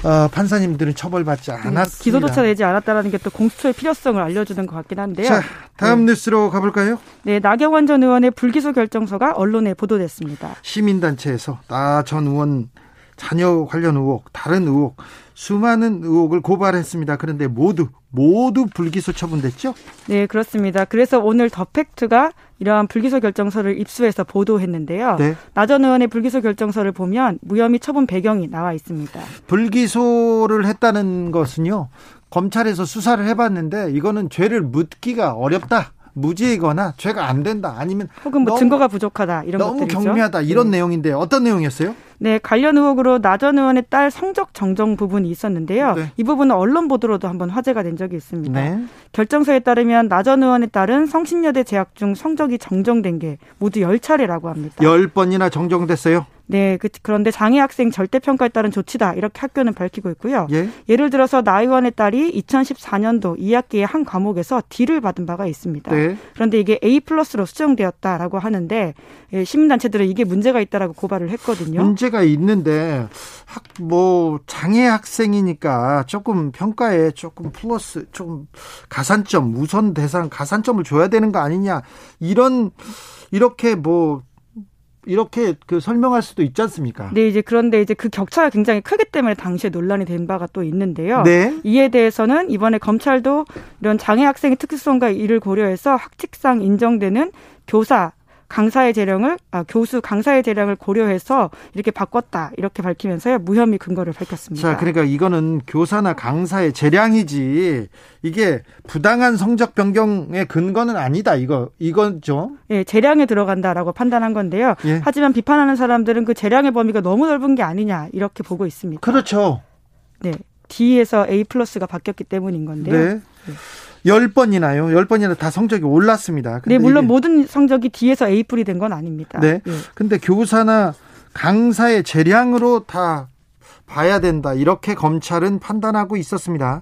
어, 판사님들은 처벌받지 네, 않았습니다. 기소조차 내지 않았다라는 게 또 공수처의 필요성을 알려주는 것 같긴 한데요. 자 다음 네. 뉴스로 가볼까요? 네, 나경원 전 의원의 불기소 결정서가 언론에 보도됐습니다. 시민단체에서 나 전 의원 자녀 관련 의혹, 다른 의혹, 수많은 의혹을 고발했습니다. 그런데 모두 모두 불기소 처분됐죠? 네, 그렇습니다. 그래서 오늘 더 팩트가 이러한 불기소 결정서를 입수해서 보도했는데요. 네. 나전 의원의 불기소 결정서를 보면 무혐의 처분 배경이 나와 있습니다. 불기소를 했다는 것은요. 검찰에서 수사를 해봤는데 이거는 죄를 묻기가 어렵다. 무죄이거나 죄가 안 된다. 아니면 혹은 뭐 너무- 증거가 부족하다 이런 너무 것들이죠. 경미하다 이런 네. 내용인데 어떤 내용이었어요? 네, 관련 의혹으로 나전 의원의 딸 성적 정정 부분이 있었는데요. 네. 이 부분은 언론 보도로도 한번 화제가 된 적이 있습니다. 네. 결정서에 따르면 나전 의원의 딸은 성신여대 재학 중 성적이 정정된 게 모두 10차례라고 합니다. 열 번이나 정정됐어요. 네, 그, 그런데 장애 학생 절대 평가에 따른 조치다 이렇게 학교는 밝히고 있고요. 예. 예를 들어서 나 의원의 딸이 2014년도 2학기에 한 과목에서 D를 받은 바가 있습니다. 네. 그런데 이게 A 플러스로 수정되었다라고 하는데 예, 시민단체들은 이게 문제가 있다라고 고발을 했거든요. 문제 가 있는데 학 뭐 장애 학생이니까 조금 평가에 조금 플러스 조금 가산점 우선 대상 가산점을 줘야 되는 거 아니냐 이런 이렇게 뭐 이렇게 그 설명할 수도 있지 않습니까? 네, 이제 그런데 이제 그 격차가 굉장히 크기 때문에 당시에 논란이 된 바가 또 있는데요. 네. 이에 대해서는 이번에 검찰도 이런 장애 학생의 특수성과 이를 고려해서 학칙상 인정되는 교사 강사의 재량을 아, 교수 강사의 재량을 고려해서 이렇게 바꿨다 이렇게 밝히면서요 무혐의 근거를 밝혔습니다. 자, 그러니까 이거는 교사나 강사의 재량이지 이게 부당한 성적 변경의 근거는 아니다. 이거 이거죠. 예, 재량에 들어간다라고 판단한 건데요. 예. 하지만 비판하는 사람들은 그 재량의 범위가 너무 넓은 게 아니냐 이렇게 보고 있습니다. 그렇죠. 네, D에서 A 플러스가 바뀌었기 때문인 건데요. 네. 열 번이나요. 열 번이나 다 성적이 올랐습니다. 네, 물론 모든 성적이 D에서 A 뿔이 된 건 아닙니다. 네. 예. 근데 교사나 강사의 재량으로 다 봐야 된다. 이렇게 검찰은 판단하고 있었습니다.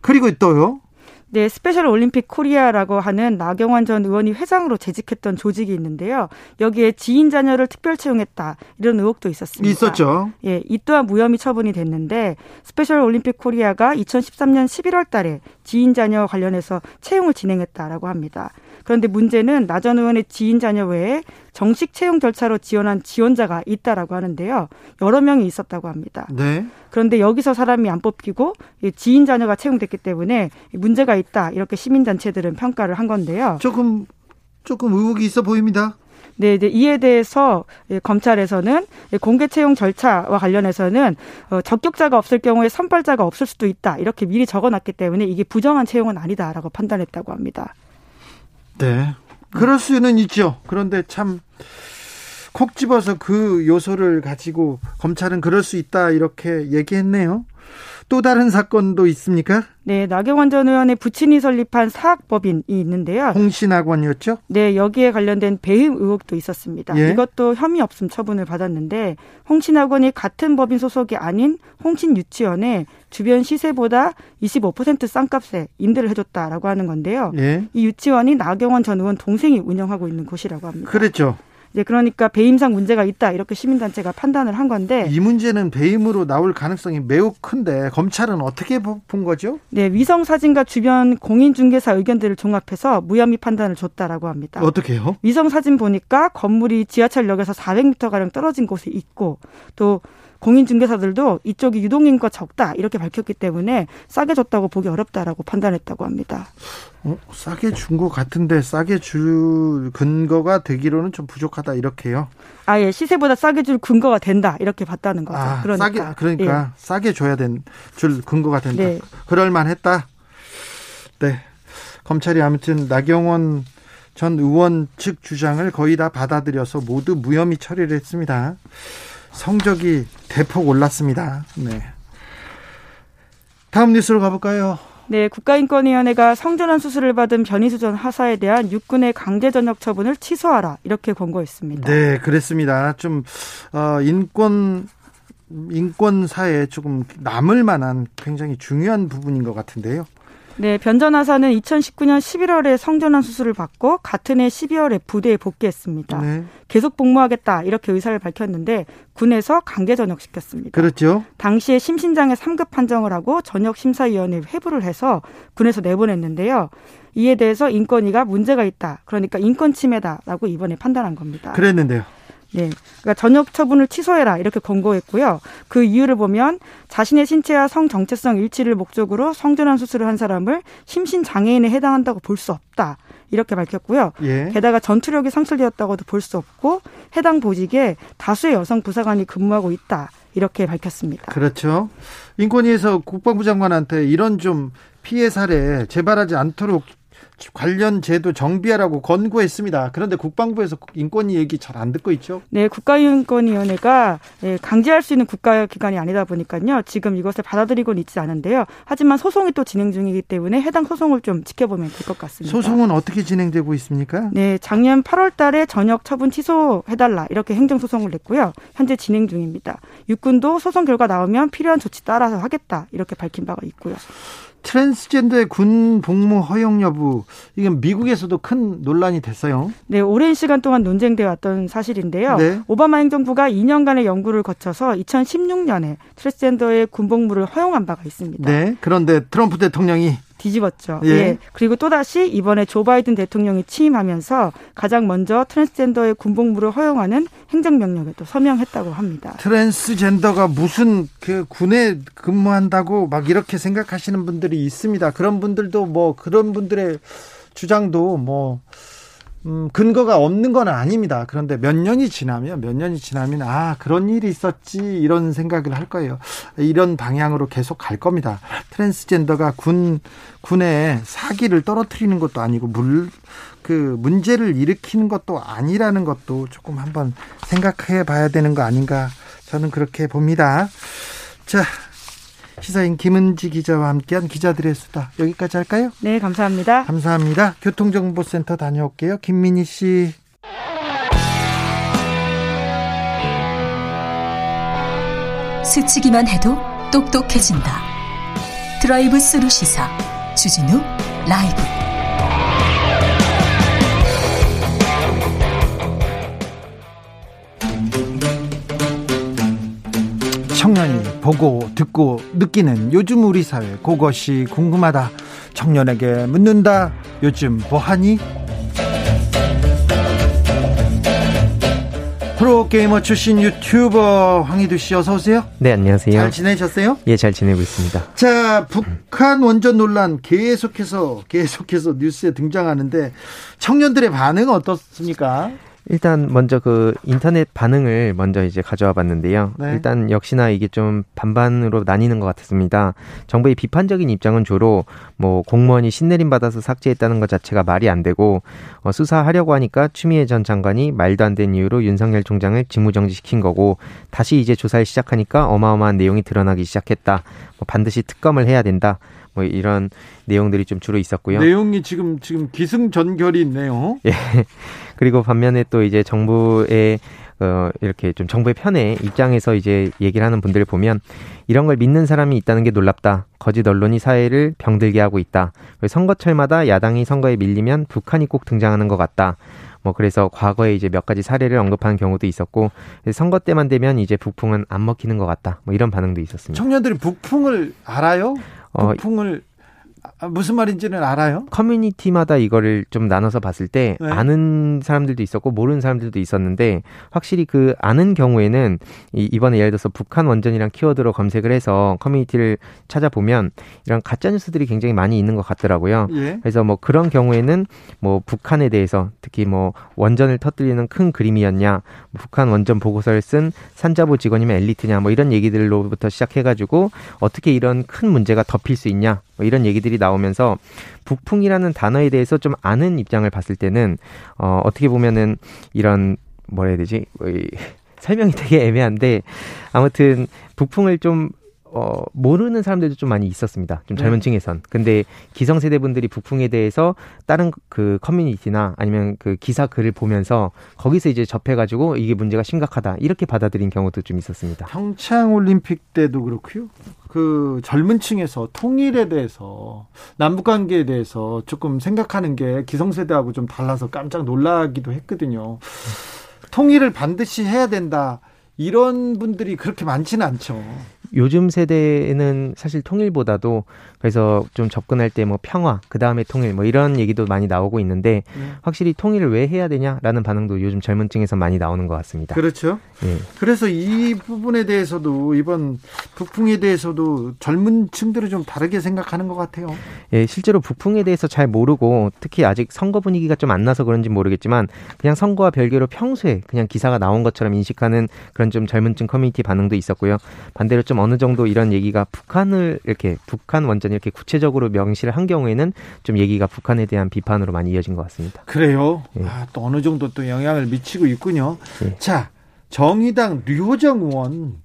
그리고 또요. 네, 스페셜 올림픽 코리아라고 하는 나경원 전 의원이 회장으로 재직했던 조직이 있는데요. 여기에 지인 자녀를 특별 채용했다. 이런 의혹도 있었습니다. 있었죠. 예, 이 또한 무혐의 처분이 됐는데 스페셜 올림픽 코리아가 2013년 11월 달에 지인 자녀 관련해서 채용을 진행했다라고 합니다. 그런데 문제는 나전 의원의 지인 자녀 외에 정식 채용 절차로 지원한 지원자가 있다라고 하는데요. 여러 명이 있었다고 합니다. 네. 그런데 여기서 사람이 안 뽑히고 이 지인 자녀가 채용됐기 때문에 문제가 있다 이렇게 시민단체들은 평가를 한 건데요. 조금 조금 의혹이 있어 보입니다. 네, 이제 이에 대해서 예, 검찰에서는 예, 공개 채용 절차와 관련해서는 어, 적격자가 없을 경우에 선발자가 없을 수도 있다 이렇게 미리 적어놨기 때문에 이게 부정한 채용은 아니다라고 판단했다고 합니다. 네. 그럴 수는 있죠. 그런데 참 콕 집어서 그 요소를 가지고 검찰은 그럴 수 있다 이렇게 얘기했네요. 또 다른 사건도 있습니까? 네, 나경원 전 의원의 부친이 설립한 사학법인이 있는데요. 홍신학원이었죠? 네, 여기에 관련된 배임 의혹도 있었습니다. 예. 이것도 혐의 없음 처분을 받았는데 홍신학원이 같은 법인 소속이 아닌 홍신 유치원에 주변 시세보다 25% 싼값에 임대를 해줬다라고 하는 건데요. 예. 이 유치원이 나경원 전 의원 동생이 운영하고 있는 곳이라고 합니다. 그랬죠. 네, 그러니까 배임상 문제가 있다 이렇게 시민단체가 판단을 한 건데 이 문제는 배임으로 나올 가능성이 매우 큰데 검찰은 어떻게 보- 본 거죠? 네, 위성 사진과 주변 공인중개사 의견들을 종합해서 무혐의 판단을 줬다라고 합니다. 어떻게요? 위성 사진 보니까 건물이 지하철역에서 400m 가량 떨어진 곳에 있고 또 공인중개사들도 이쪽이 유동인과 적다 이렇게 밝혔기 때문에 싸게 줬다고 보기 어렵다라고 판단했다고 합니다. 어, 싸게 준 것 같은데 싸게 줄 근거가 되기로는 좀 부족하다 이렇게요. 아예 시세보다 싸게 줄 근거가 된다 이렇게 봤다는 거죠. 아, 그러니까 싸게 그러니까 싸게 줘야 된 줄 근거가 된다. 네. 그럴 만했다. 네. 검찰이 아무튼 나경원 전 의원 측 주장을 거의 다 받아들여서 모두 무혐의 처리를 했습니다. 성적이 대폭 올랐습니다. 네. 다음 뉴스로 가볼까요? 네, 국가인권위원회가 성전환 수술을 받은 변희수 전 하사에 대한 육군의 강제 전역 처분을 취소하라 이렇게 권고했습니다. 네, 그랬습니다. 좀 어, 인권 인권 사에 조금 남을 만한 굉장히 중요한 부분인 것 같은데요. 네, 변전 하사는 2019년 11월에 성전환 수술을 받고 같은 해 12월에 부대에 복귀했습니다. 네. 계속 복무하겠다 이렇게 의사를 밝혔는데 군에서 강제 전역시켰습니다. 그렇죠. 당시에 심신장애 3급 판정을 하고 전역 심사위원회 회부를 해서 군에서 내보냈는데요. 이에 대해서 인권위가 문제가 있다. 그러니까 인권 침해다라고 이번에 판단한 겁니다. 그랬는데요. 네. 그러니까 전역 처분을 취소해라 이렇게 권고했고요. 그 이유를 보면 자신의 신체와 성 정체성 일치를 목적으로 성전환 수술을 한 사람을 심신 장애인에 해당한다고 볼 수 없다. 이렇게 밝혔고요. 예. 게다가 전투력이 상실되었다고도 볼 수 없고 해당 보직에 다수의 여성 부사관이 근무하고 있다. 이렇게 밝혔습니다. 그렇죠. 인권위에서 국방부 장관한테 이런 좀 피해 사례 재발하지 않도록 관련 제도 정비하라고 권고했습니다. 그런데 국방부에서 인권위 얘기 잘 안 듣고 있죠? 네, 국가인권위원회가 네, 강제할 수 있는 국가기관이 아니다 보니까요. 지금 이것을 받아들이고는 있지 않은데요. 하지만 소송이 또 진행 중이기 때문에 해당 소송을 좀 지켜보면 될 것 같습니다. 소송은 어떻게 진행되고 있습니까? 네, 작년 8월 달에 전역 처분 취소해달라 이렇게 행정소송을 냈고요. 현재 진행 중입니다. 육군도 소송 결과 나오면 필요한 조치 따라서 하겠다 이렇게 밝힌 바가 있고요. 트랜스젠더의 군 복무 허용 여부 이건 미국에서도 큰 논란이 됐어요. 네, 오랜 시간 동안 논쟁돼 왔던 사실인데요. 네. 오바마 행정부가 2년간의 연구를 거쳐서 2016년에 트랜스젠더의 군 복무를 허용한 바가 있습니다. 네, 그런데 트럼프 대통령이 뒤집었죠. 예. 예. 그리고 또다시 이번에 조 바이든 대통령이 취임하면서 가장 먼저 트랜스젠더의 군복무를 허용하는 행정명령에 또 서명했다고 합니다. 트랜스젠더가 무슨 그 군에 근무한다고 막 이렇게 생각하시는 분들이 있습니다. 그런 분들도 뭐 그런 분들의 주장도 뭐 음, 근거가 없는 건 아닙니다. 그런데 몇 년이 지나면, 몇 년이 지나면, 아, 그런 일이 있었지, 이런 생각을 할 거예요. 이런 방향으로 계속 갈 겁니다. 트랜스젠더가 군, 군에 사기를 떨어뜨리는 것도 아니고, 물, 그, 문제를 일으키는 것도 아니라는 것도 조금 한번 생각해 봐야 되는 거 아닌가. 저는 그렇게 봅니다. 자, 시사인 김은지 기자와 함께한 기자들의 수다 여기까지 할까요? 네, 감사합니다. 감사합니다. 교통정보센터 다녀올게요. 김민희 씨. 스치기만 해도 똑똑해진다. 드라이브 스루 시사 주진우 라이브. 보고 듣고 느끼는 요즘 우리 사회 그것이 궁금하다. 청년에게 묻는다. 요즘 뭐하니? 프로게이머 출신 유튜버 황희두 씨 어서 오세요. 네, 안녕하세요. 잘 지내셨어요? 예, 잘 지내고 있습니다. 자, 북한 원전 논란 계속해서 계속해서 뉴스에 등장하는데 청년들의 반응은 어떻습니까? 일단 먼저 그 인터넷 반응을 먼저 이제 가져와 봤는데요. 네. 일단 역시나 이게 좀 반반으로 나뉘는 것 같았습니다. 정부의 비판적인 입장은 주로 뭐 공무원이 신내림 받아서 삭제했다는 것 자체가 말이 안 되고 어, 수사하려고 하니까 추미애 전 장관이 말도 안 되는 이유로 윤석열 총장을 직무정지시킨 거고 다시 이제 조사를 시작하니까 어마어마한 내용이 드러나기 시작했다. 뭐 반드시 특검을 해야 된다. 뭐 이런 내용들이 좀 주로 있었고요. 내용이 지금 지금 기승전결이 있네요. 예. 그리고 반면에 또 이제 정부의 어, 이렇게 좀 정부의 편에 입장에서 이제 얘기를 하는 분들을 보면 이런 걸 믿는 사람이 있다는 게 놀랍다. 거짓 언론이 사회를 병들게 하고 있다. 선거철마다 야당이 선거에 밀리면 북한이 꼭 등장하는 것 같다. 뭐 그래서 과거에 이제 몇 가지 사례를 언급하는 경우도 있었고 선거 때만 되면 이제 북풍은 안 먹히는 것 같다. 뭐 이런 반응도 있었습니다. 청년들이 북풍을 알아요? 어, 북풍을 아, 무슨 말인지는 알아요? 커뮤니티마다 이거를 좀 나눠서 봤을 때 네. 아는 사람들도 있었고 모르는 사람들도 있었는데 확실히 그 아는 경우에는 이, 이번에 예를 들어서 북한 원전이랑 키워드로 검색을 해서 커뮤니티를 찾아보면 이런 가짜 뉴스들이 굉장히 많이 있는 것 같더라고요. 예. 그래서 뭐 그런 경우에는 뭐 북한에 대해서 특히 뭐 원전을 터뜨리는 큰 그림이었냐, 뭐 북한 원전 보고서를 쓴 산자부 직원이면 엘리트냐, 뭐 이런 얘기들로부터 시작해가지고 어떻게 이런 큰 문제가 덮일 수 있냐 뭐 이런 얘기들이 나오면서 북풍이라는 단어에 대해서 좀 아는 입장을 봤을 때는 어, 어떻게 보면은 이런 뭐라 해야 되지? 설명이 되게 애매한데 아무튼 북풍을 좀 어, 모르는 사람들도 좀 많이 있었습니다. 좀 젊은 네. 층에선. 근데 기성세대 분들이 북풍에 대해서 다른 그 커뮤니티나 아니면 그 기사 글을 보면서 거기서 이제 접해가지고 이게 문제가 심각하다. 이렇게 받아들인 경우도 좀 있었습니다. 평창 올림픽 때도 그렇고요. 그 젊은 층에서 통일에 대해서 남북 관계에 대해서 조금 생각하는 게 기성세대하고 좀 달라서 깜짝 놀라기도 했거든요. 통일을 반드시 해야 된다. 이런 분들이 그렇게 많지는 않죠. 요즘 세대는 사실 통일보다도 그래서 좀 접근할 때 뭐 평화, 그 다음에 통일 뭐 이런 얘기도 많이 나오고 있는데 네. 확실히 통일을 왜 해야 되냐라는 반응도 요즘 젊은 층에서 많이 나오는 것 같습니다. 그렇죠. 예. 그래서 이 부분에 대해서도 이번 북풍에 대해서도 젊은 층들은 좀 다르게 생각하는 것 같아요. 예, 실제로 북풍에 대해서 잘 모르고 특히 아직 선거 분위기가 좀 안 나서 그런지 모르겠지만 그냥 선거와 별개로 평소에 그냥 기사가 나온 것처럼 인식하는 그런 좀 젊은 층 커뮤니티 반응도 있었고요. 반대로 좀 어느 정도 이런 얘기가 북한을 이렇게 북한 원전 이 이렇게 구체적으로 명시를 한 경우에는 좀 얘기가 북한에 대한 비판으로 많이 이어진 것 같습니다. 그래요? 예. 아, 또 어느 정도 또 영향을 미치고 있군요. 예. 자, 정의당 류호정 의원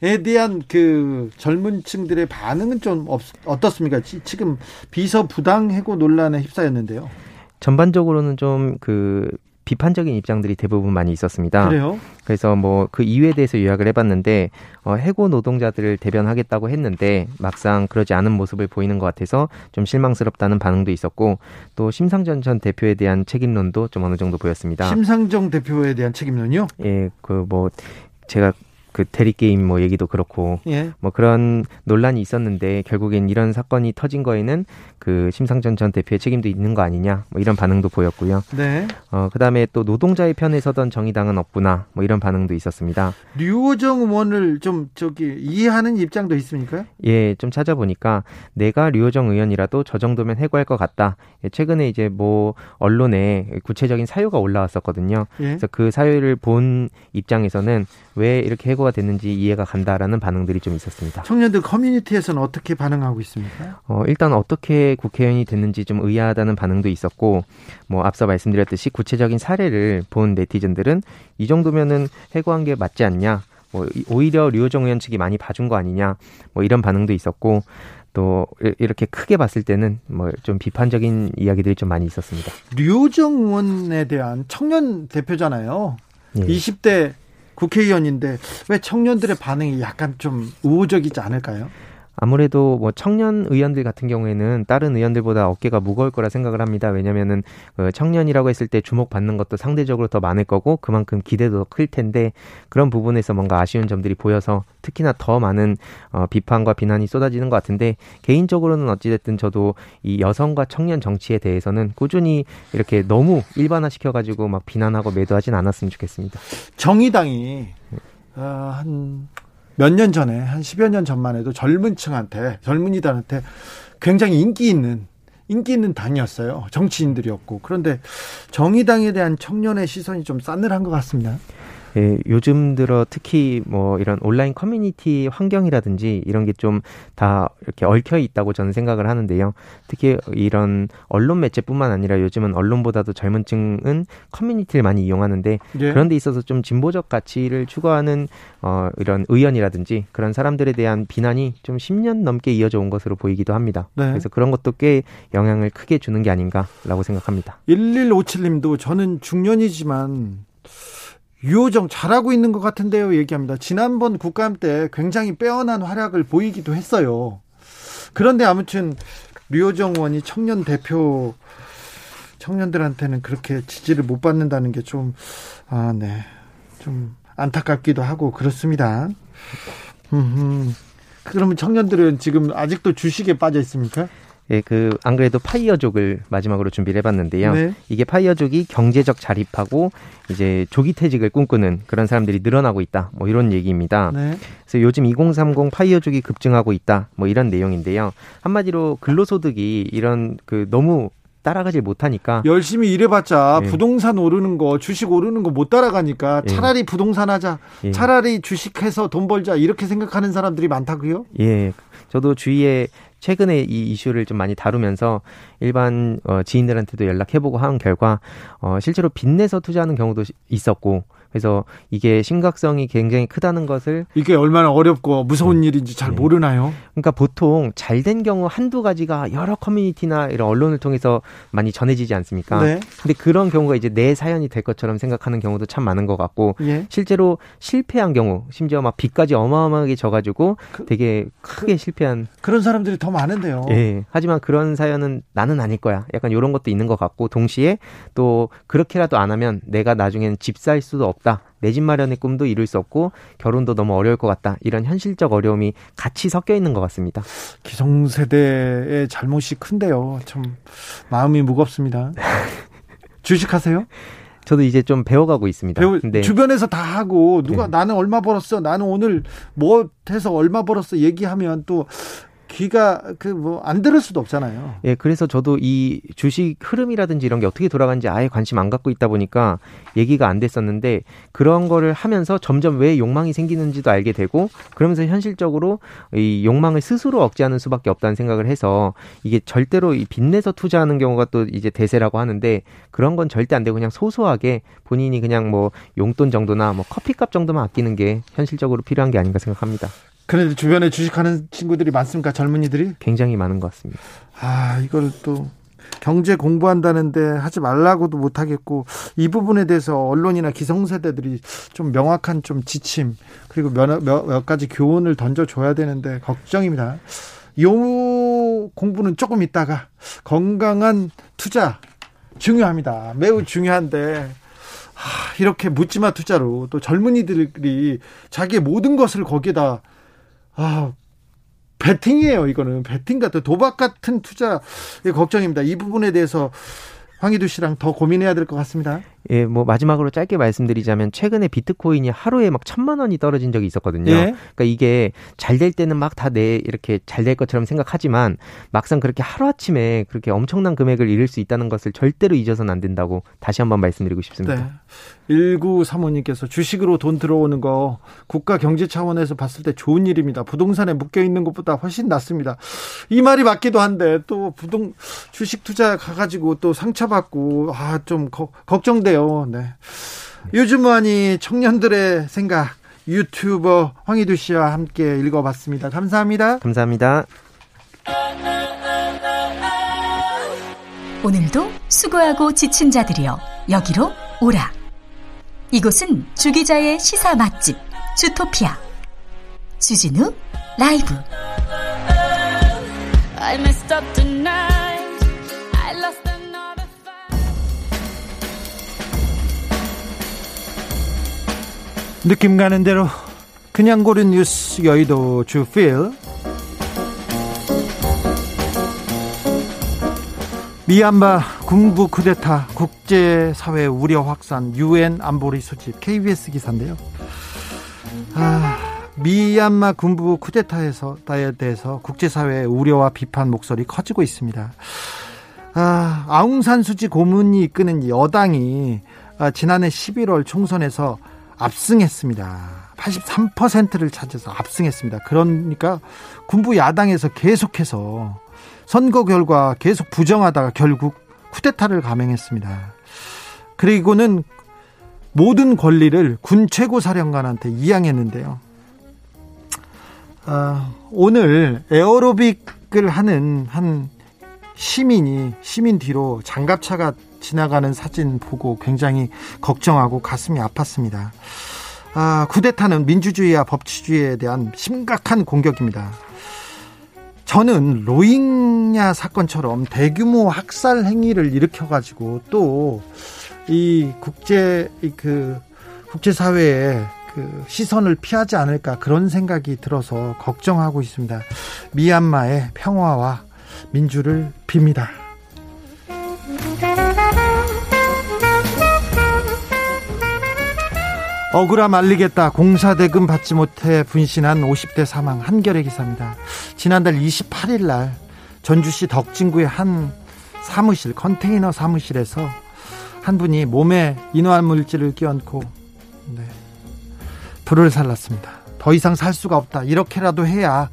에 대한 그 젊은 층들의 반응은 좀 없, 어떻습니까? 지금 비서 부당 해고 논란에 휩싸였는데요. 전반적으로는 좀 그 비판적인 입장들이 대부분 많이 있었습니다. 그래요? 그래서 뭐 그 이유에 대해서 요약을 해봤는데 어, 해고 노동자들을 대변하겠다고 했는데 막상 그러지 않은 모습을 보이는 것 같아서 좀 실망스럽다는 반응도 있었고 또 심상정 전 대표에 대한 책임론도 좀 어느 정도 보였습니다. 심상정 대표에 대한 책임론이요? 예, 그 뭐 제가 그 대리 게임 뭐 얘기도 그렇고 예. 뭐 그런 논란이 있었는데 결국엔 이런 사건이 터진 거에는 그 심상정 전 대표의 책임도 있는 거 아니냐 뭐 이런 반응도 보였고요. 네. 어 그다음에 또 노동자의 편에 서던 정의당은 없구나 뭐 이런 반응도 있었습니다. 류호정 의원을 좀 저기 이해하는 입장도 있습니까? 예, 좀 찾아보니까 내가 류호정 의원이라도 저 정도면 해고할 것 같다. 예, 최근에 이제 뭐 언론에 구체적인 사유가 올라왔었거든요. 예. 그래서 그 사유를 본 입장에서는 왜 이렇게 해고가 됐는지 이해가 간다라는 반응들이 좀 있었습니다. 청년들 커뮤니티에서는 어떻게 반응하고 있습니까? 어, 일단 어떻게 국회의원이 됐는지 좀 의아하다는 반응도 있었고, 뭐 앞서 말씀드렸듯이 구체적인 사례를 본 네티즌들은 이 정도면은 해고한 게 맞지 않냐? 뭐 오히려 류호정 의원 측이 많이 봐준 거 아니냐? 뭐 이런 반응도 있었고, 또 이렇게 크게 봤을 때는 뭐 좀 비판적인 이야기들이 좀 많이 있었습니다. 류호정 의원에 대한 청년 대표잖아요. 예. 20대 국회의원인데 왜 청년들의 반응이 약간 좀 우호적이지 않을까요? 아무래도 뭐 청년 의원들 같은 경우에는 다른 의원들보다 어깨가 무거울 거라 생각을 합니다. 왜냐면은 그 청년이라고 했을 때 주목받는 것도 상대적으로 더 많을 거고 그만큼 기대도 클 텐데 그런 부분에서 뭔가 아쉬운 점들이 보여서 특히나 더 많은 어, 비판과 비난이 쏟아지는 것 같은데 개인적으로는 어찌됐든 저도 이 여성과 청년 정치에 대해서는 꾸준히 이렇게 너무 일반화시켜가지고 막 비난하고 매도하진 않았으면 좋겠습니다. 정의당이 어, 한 몇 년 전에 한 10여 년 전만 해도 젊은 층한테 젊은이들한테 굉장히 인기 있는 인기 있는 당이었어요. 정치인들이었고. 그런데 정의당에 대한 청년의 시선이 좀 싸늘한 것 같습니다. 예, 요즘 들어 특히 뭐 이런 온라인 커뮤니티 환경이라든지 이런 게 좀 다 이렇게 얽혀 있다고 저는 생각을 하는데요. 특히 이런 언론 매체뿐만 아니라 요즘은 언론보다도 젊은 층은 커뮤니티를 많이 이용하는데 예. 그런 데 있어서 좀 진보적 가치를 추구하는 어 이런 의원이라든지 그런 사람들에 대한 비난이 좀 10년 넘게 이어져 온 것으로 보이기도 합니다. 네. 그래서 그런 것도 꽤 영향을 크게 주는 게 아닌가라고 생각합니다. 1157님도 저는 중년이지만 유호정 잘하고 있는 것 같은데요. 얘기합니다. 지난번 국감 때 굉장히 빼어난 활약을 보이기도 했어요. 그런데 아무튼 류호정 의원이 청년 대표 청년들한테는 그렇게 지지를 못 받는다는 게 좀, 아, 네. 좀 안타깝기도 하고 그렇습니다. 그러면 청년들은 지금 아직도 주식에 빠져 있습니까? 예, 그, 안 그래도 파이어족을 마지막으로 준비를 해봤는데요. 네. 이게 파이어족이 경제적 자립하고 이제 조기 퇴직을 꿈꾸는 그런 사람들이 늘어나고 있다. 뭐 이런 얘기입니다. 네. 그래서 요즘 2030 파이어족이 급증하고 있다. 뭐 이런 내용인데요. 한마디로 근로소득이 이런 그 너무 따라가지 못하니까 열심히 일해봤자 예. 부동산 오르는 거 주식 오르는 거 못 따라가니까 예. 차라리 부동산 하자 예. 차라리 주식해서 돈 벌자 이렇게 생각하는 사람들이 많다고요? 예 저도 주위에 최근에 이 이슈를 좀 많이 다루면서 일반 어, 지인들한테도 연락해보고 한 결과 어, 실제로 빚내서 투자하는 경우도 있었고 그래서 이게 심각성이 굉장히 크다는 것을 이게 얼마나 어렵고 무서운 네. 일인지 잘 네. 모르나요? 그러니까 보통 잘 된 경우 한두 가지가 여러 커뮤니티나 이런 언론을 통해서 많이 전해지지 않습니까? 네. 근데 그런 경우가 이제 내 사연이 될 것처럼 생각하는 경우도 참 많은 것 같고 예. 실제로 실패한 경우 심지어 막 빚까지 어마어마하게 져가지고 그, 되게 크게 그, 실패한 그런 사람들이 더 많은데요. 예. 하지만 그런 사연은 나는 아닐 거야. 약간 이런 것도 있는 것 같고 동시에 또 그렇게라도 안 하면 내가 나중엔 집살 수도 없 없다. 내 집 마련의 꿈도 이룰 수 없고 결혼도 너무 어려울 것 같다. 이런 현실적 어려움이 같이 섞여 있는 것 같습니다. 기성세대의 잘못이 큰데요. 참 마음이 무겁습니다. 주식하세요? 저도 이제 좀 배워가고 있습니다. 배우, 근데 주변에서 다 하고 누가 네. 나는 얼마 벌었어, 나는 오늘 뭐 해서 얼마 벌었어 얘기하면 또 귀가 그 뭐 안 들을 수도 없잖아요. 예, 그래서 저도 이 주식 흐름이라든지 이런 게 어떻게 돌아가는지 아예 관심 안 갖고 있다 보니까 얘기가 안 됐었는데 그런 거를 하면서 점점 왜 욕망이 생기는지도 알게 되고 그러면서 현실적으로 이 욕망을 스스로 억제하는 수밖에 없다는 생각을 해서 이게 절대로 이 빚내서 투자하는 경우가 또 이제 대세라고 하는데 그런 건 절대 안 되고 그냥 소소하게 본인이 그냥 뭐 용돈 정도나 뭐 커피값 정도만 아끼는 게 현실적으로 필요한 게 아닌가 생각합니다. 그런데 주변에 주식하는 친구들이 많습니까? 젊은이들이? 굉장히 많은 것 같습니다. 아, 이걸 또 경제 공부한다는데 하지 말라고도 못 하겠고 이 부분에 대해서 언론이나 기성세대들이 좀 명확한 좀 지침 그리고 몇, 몇, 몇 가지 교훈을 던져줘야 되는데 걱정입니다. 요 공부는 조금 있다가 건강한 투자 중요합니다. 매우 중요한데 하, 이렇게 묻지마 투자로 또 젊은이들이 자기의 모든 것을 거기에다 아, 배팅이에요, 이거는. 배팅 같은 도박 같은 투자 걱정입니다. 이 부분에 대해서 황희두 씨랑 더 고민해야 될 것 같습니다. 예, 뭐 마지막으로 짧게 말씀드리자면 최근에 비트코인이 하루에 막 천만 원이 떨어진 적이 있었거든요. 예? 그러니까 이게 잘 될 때는 막 다 내 이렇게 잘 될 것처럼 생각하지만 막상 그렇게 하루 아침에 그렇게 엄청난 금액을 잃을 수 있다는 것을 절대로 잊어서는 안 된다고 다시 한번 말씀드리고 싶습니다. 네. 1935님께서 주식으로 돈 들어오는 거 국가 경제 차원에서 봤을 때 좋은 일입니다. 부동산에 묶여 있는 것보다 훨씬 낫습니다. 이 말이 맞기도 한데 또 부동 주식 투자 가가지고 또 상처받고 아 좀 걱정돼요. 네. 요즘 많이 청년들의 생각 유튜버 황희두 씨와 함께 읽어봤습니다. 감사합니다. 감사합니다. 오늘도 수고하고 지친 자들이여 여기로 오라. 이곳은 주기자의 시사 맛집 주토피아 주진우 라이브 느낌 가는 대로 그냥 고른 뉴스 여의도 주필 미얀마 군부 쿠데타 국제사회 우려 확산 유엔 안보리 소집 KBS 기사인데요. 아, 미얀마 군부 쿠데타에서 에 대해서 국제사회의 우려와 비판 목소리 커지고 있습니다. 아, 아웅산 수지 고문이 이끄는 여당이 아, 지난해 11월 총선에서 압승했습니다. 83%를 차지해서 압승했습니다. 그러니까 군부 야당에서 계속해서 선거 결과 계속 부정하다가 결국 쿠데타를 감행했습니다. 그리고는 모든 권리를 군 최고사령관한테 이양했는데요. 아, 오늘 에어로빅을 하는 한 시민이 시민 뒤로 장갑차가 지나가는 사진 보고 굉장히 걱정하고 가슴이 아팠습니다. 아, 쿠데타는 민주주의와 법치주의에 대한 심각한 공격입니다. 저는 로힝야 사건처럼 대규모 학살 행위를 일으켜가지고 또 이 국제 그 국제 사회에 그 시선을 피하지 않을까 그런 생각이 들어서 걱정하고 있습니다. 미얀마의 평화와 민주를 빕니다. 억울함 알리겠다. 공사대금 받지 못해 분신한 50대 사망 한결의 기사입니다. 지난달 28일 날 전주시 덕진구의 한 사무실 컨테이너 사무실에서 한 분이 몸에 인화한 물질을 끼얹고 네, 불을 살랐습니다. 더 이상 살 수가 없다. 이렇게라도 해야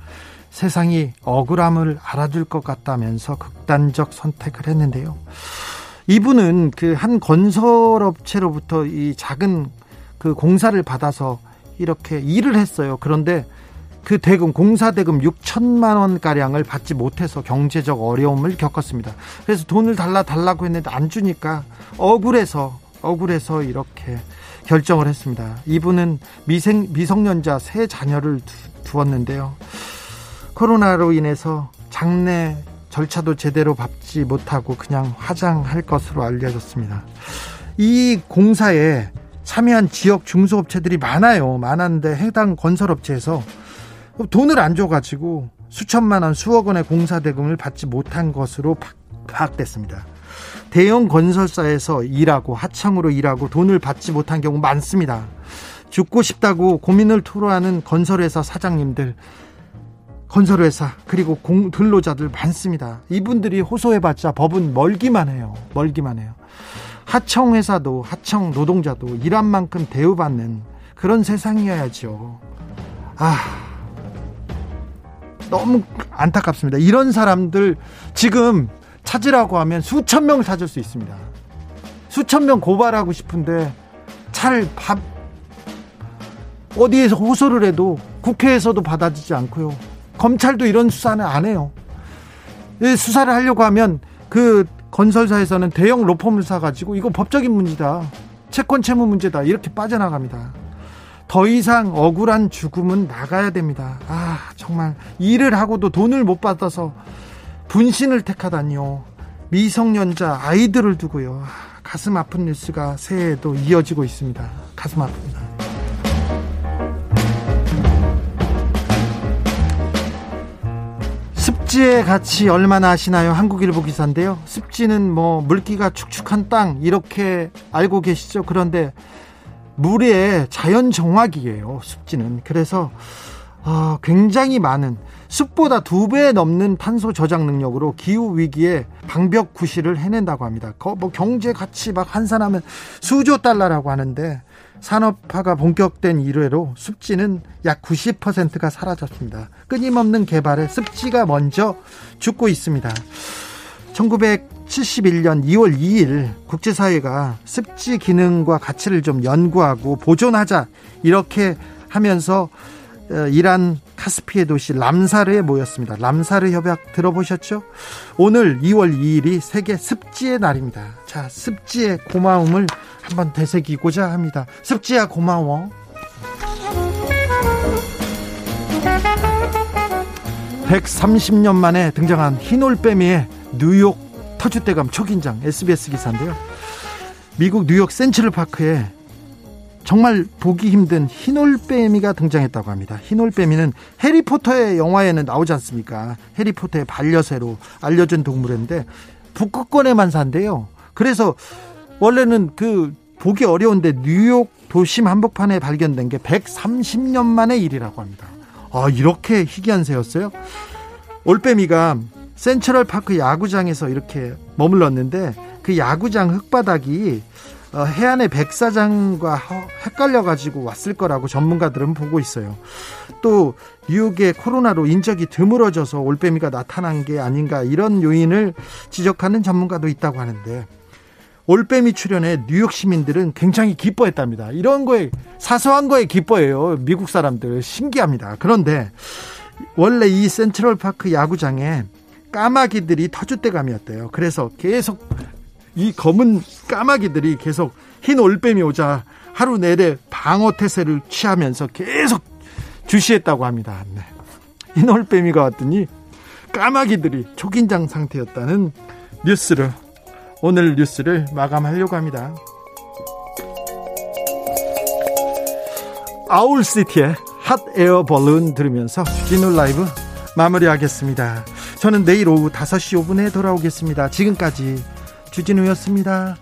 세상이 억울함을 알아줄 것 같다면서 극단적 선택을 했는데요. 이분은 그 한 건설업체로부터 이 작은 그 공사를 받아서 이렇게 일을 했어요. 그런데 그 대금 공사 대금 6천만 원 가량을 받지 못해서 경제적 어려움을 겪었습니다. 그래서 돈을 달라 달라고 했는데 안 주니까 억울해서 억울해서 이렇게 결정을 했습니다. 이분은 미생 미성년자 세 자녀를 두, 었는데요 코로나로 인해서 장례 절차도 제대로 밟지 못하고 그냥 화장할 것으로 알려졌습니다. 이 공사에 참여한 지역 중소업체들이 많아요. 많았는데 해당 건설업체에서 돈을 안 줘가지고 수천만 원, 수억 원의 공사 대금을 받지 못한 것으로 파악됐습니다. 대형 건설사에서 일하고 하청으로 일하고 돈을 받지 못한 경우 많습니다. 죽고 싶다고 고민을 토로하는 건설회사 사장님들, 건설회사 그리고 공, 근로자들 많습니다. 이분들이 호소해봤자 법은 멀기만 해요. 멀기만 해요. 하청회사도 하청 노동자도 일한 만큼 대우받는 그런 세상이어야죠. 아 너무 안타깝습니다. 이런 사람들 지금 찾으라고 하면 수천 명을 찾을 수 있습니다. 수천 명 고발하고 싶은데 잘 밥, 어디에서 호소를 해도 국회에서도 받아지지 않고요. 검찰도 이런 수사는 안 해요. 수사를 하려고 하면 그 건설사에서는 대형 로펌을 사가지고 이거 법적인 문제다. 채권 채무 문제다. 이렇게 빠져나갑니다. 더 이상 억울한 죽음은 나가야 됩니다. 아, 정말 일을 하고도 돈을 못 받아서 분신을 택하다니요. 미성년자 아이들을 두고요. 아, 가슴 아픈 뉴스가 새해에도 이어지고 있습니다. 가슴 아픕니다. 습지의 가치 얼마나 아시나요? 한국일보 기사인데요. 습지는 뭐 물기가 축축한 땅 이렇게 알고 계시죠? 그런데 물의 자연 정화기예요. 습지는. 그래서 어, 굉장히 많은 숲보다 두 배 넘는 탄소 저장 능력으로 기후 위기에 방벽 구실을 해낸다고 합니다. 뭐 경제 가치 막 환산하면 수조 달러라고 하는데 산업화가 본격된 이래로 습지는 약 90%가 사라졌습니다. 끊임없는 개발에 습지가 먼저 죽고 있습니다. 1971년 2월 2일 국제사회가 습지 기능과 가치를 좀 연구하고 보존하자 이렇게 하면서 어, 이란 카스피의 도시 람사르에 모였습니다. 람사르 협약 들어보셨죠? 오늘 2월 2일이 세계 습지의 날입니다. 자, 습지의 고마움을 한번 되새기고자 합니다. 습지야 고마워. 130년 만에 등장한 흰올빼미의 뉴욕 터줏대감 초긴장 SBS 기사인데요. 미국 뉴욕 센트럴 파크에 정말 보기 힘든 흰올빼미가 등장했다고 합니다. 흰올빼미는 해리포터의 영화에는 나오지 않습니까? 해리포터의 반려새로 알려진 동물인데 북극권에만 산대요. 그래서 원래는 그 보기 어려운데 뉴욕 도심 한복판에 발견된 게 130년 만의 일이라고 합니다. 아, 이렇게 희귀한 새였어요? 올빼미가 센트럴 파크 야구장에서 이렇게 머물렀는데 그 야구장 흙바닥이 어, 해안의 백사장과 헷갈려 가지고 왔을 거라고 전문가들은 보고 있어요. 또 뉴욕의 코로나로 인적이 드물어져서 올빼미가 나타난 게 아닌가 이런 요인을 지적하는 전문가도 있다고 하는데 올빼미 출연에 뉴욕 시민들은 굉장히 기뻐했답니다. 이런 거에 사소한 거에 기뻐해요. 미국 사람들 신기합니다. 그런데 원래 이 센트럴 파크 야구장에 까마귀들이 터줏대감이었대요. 그래서 계속 이 검은 까마귀들이 계속 흰 올빼미 오자 하루 내내 방어 태세를 취하면서 계속 주시했다고 합니다. 네. 흰 올빼미가 왔더니 까마귀들이 초긴장 상태였다는 뉴스를 오늘 뉴스를 마감하려고 합니다. Owl City의 Hot Air Balloon 들으면서 주진우 라이브 마무리하겠습니다. 저는 내일 오후 5시 5분에 돌아오겠습니다. 지금까지 주진우였습니다.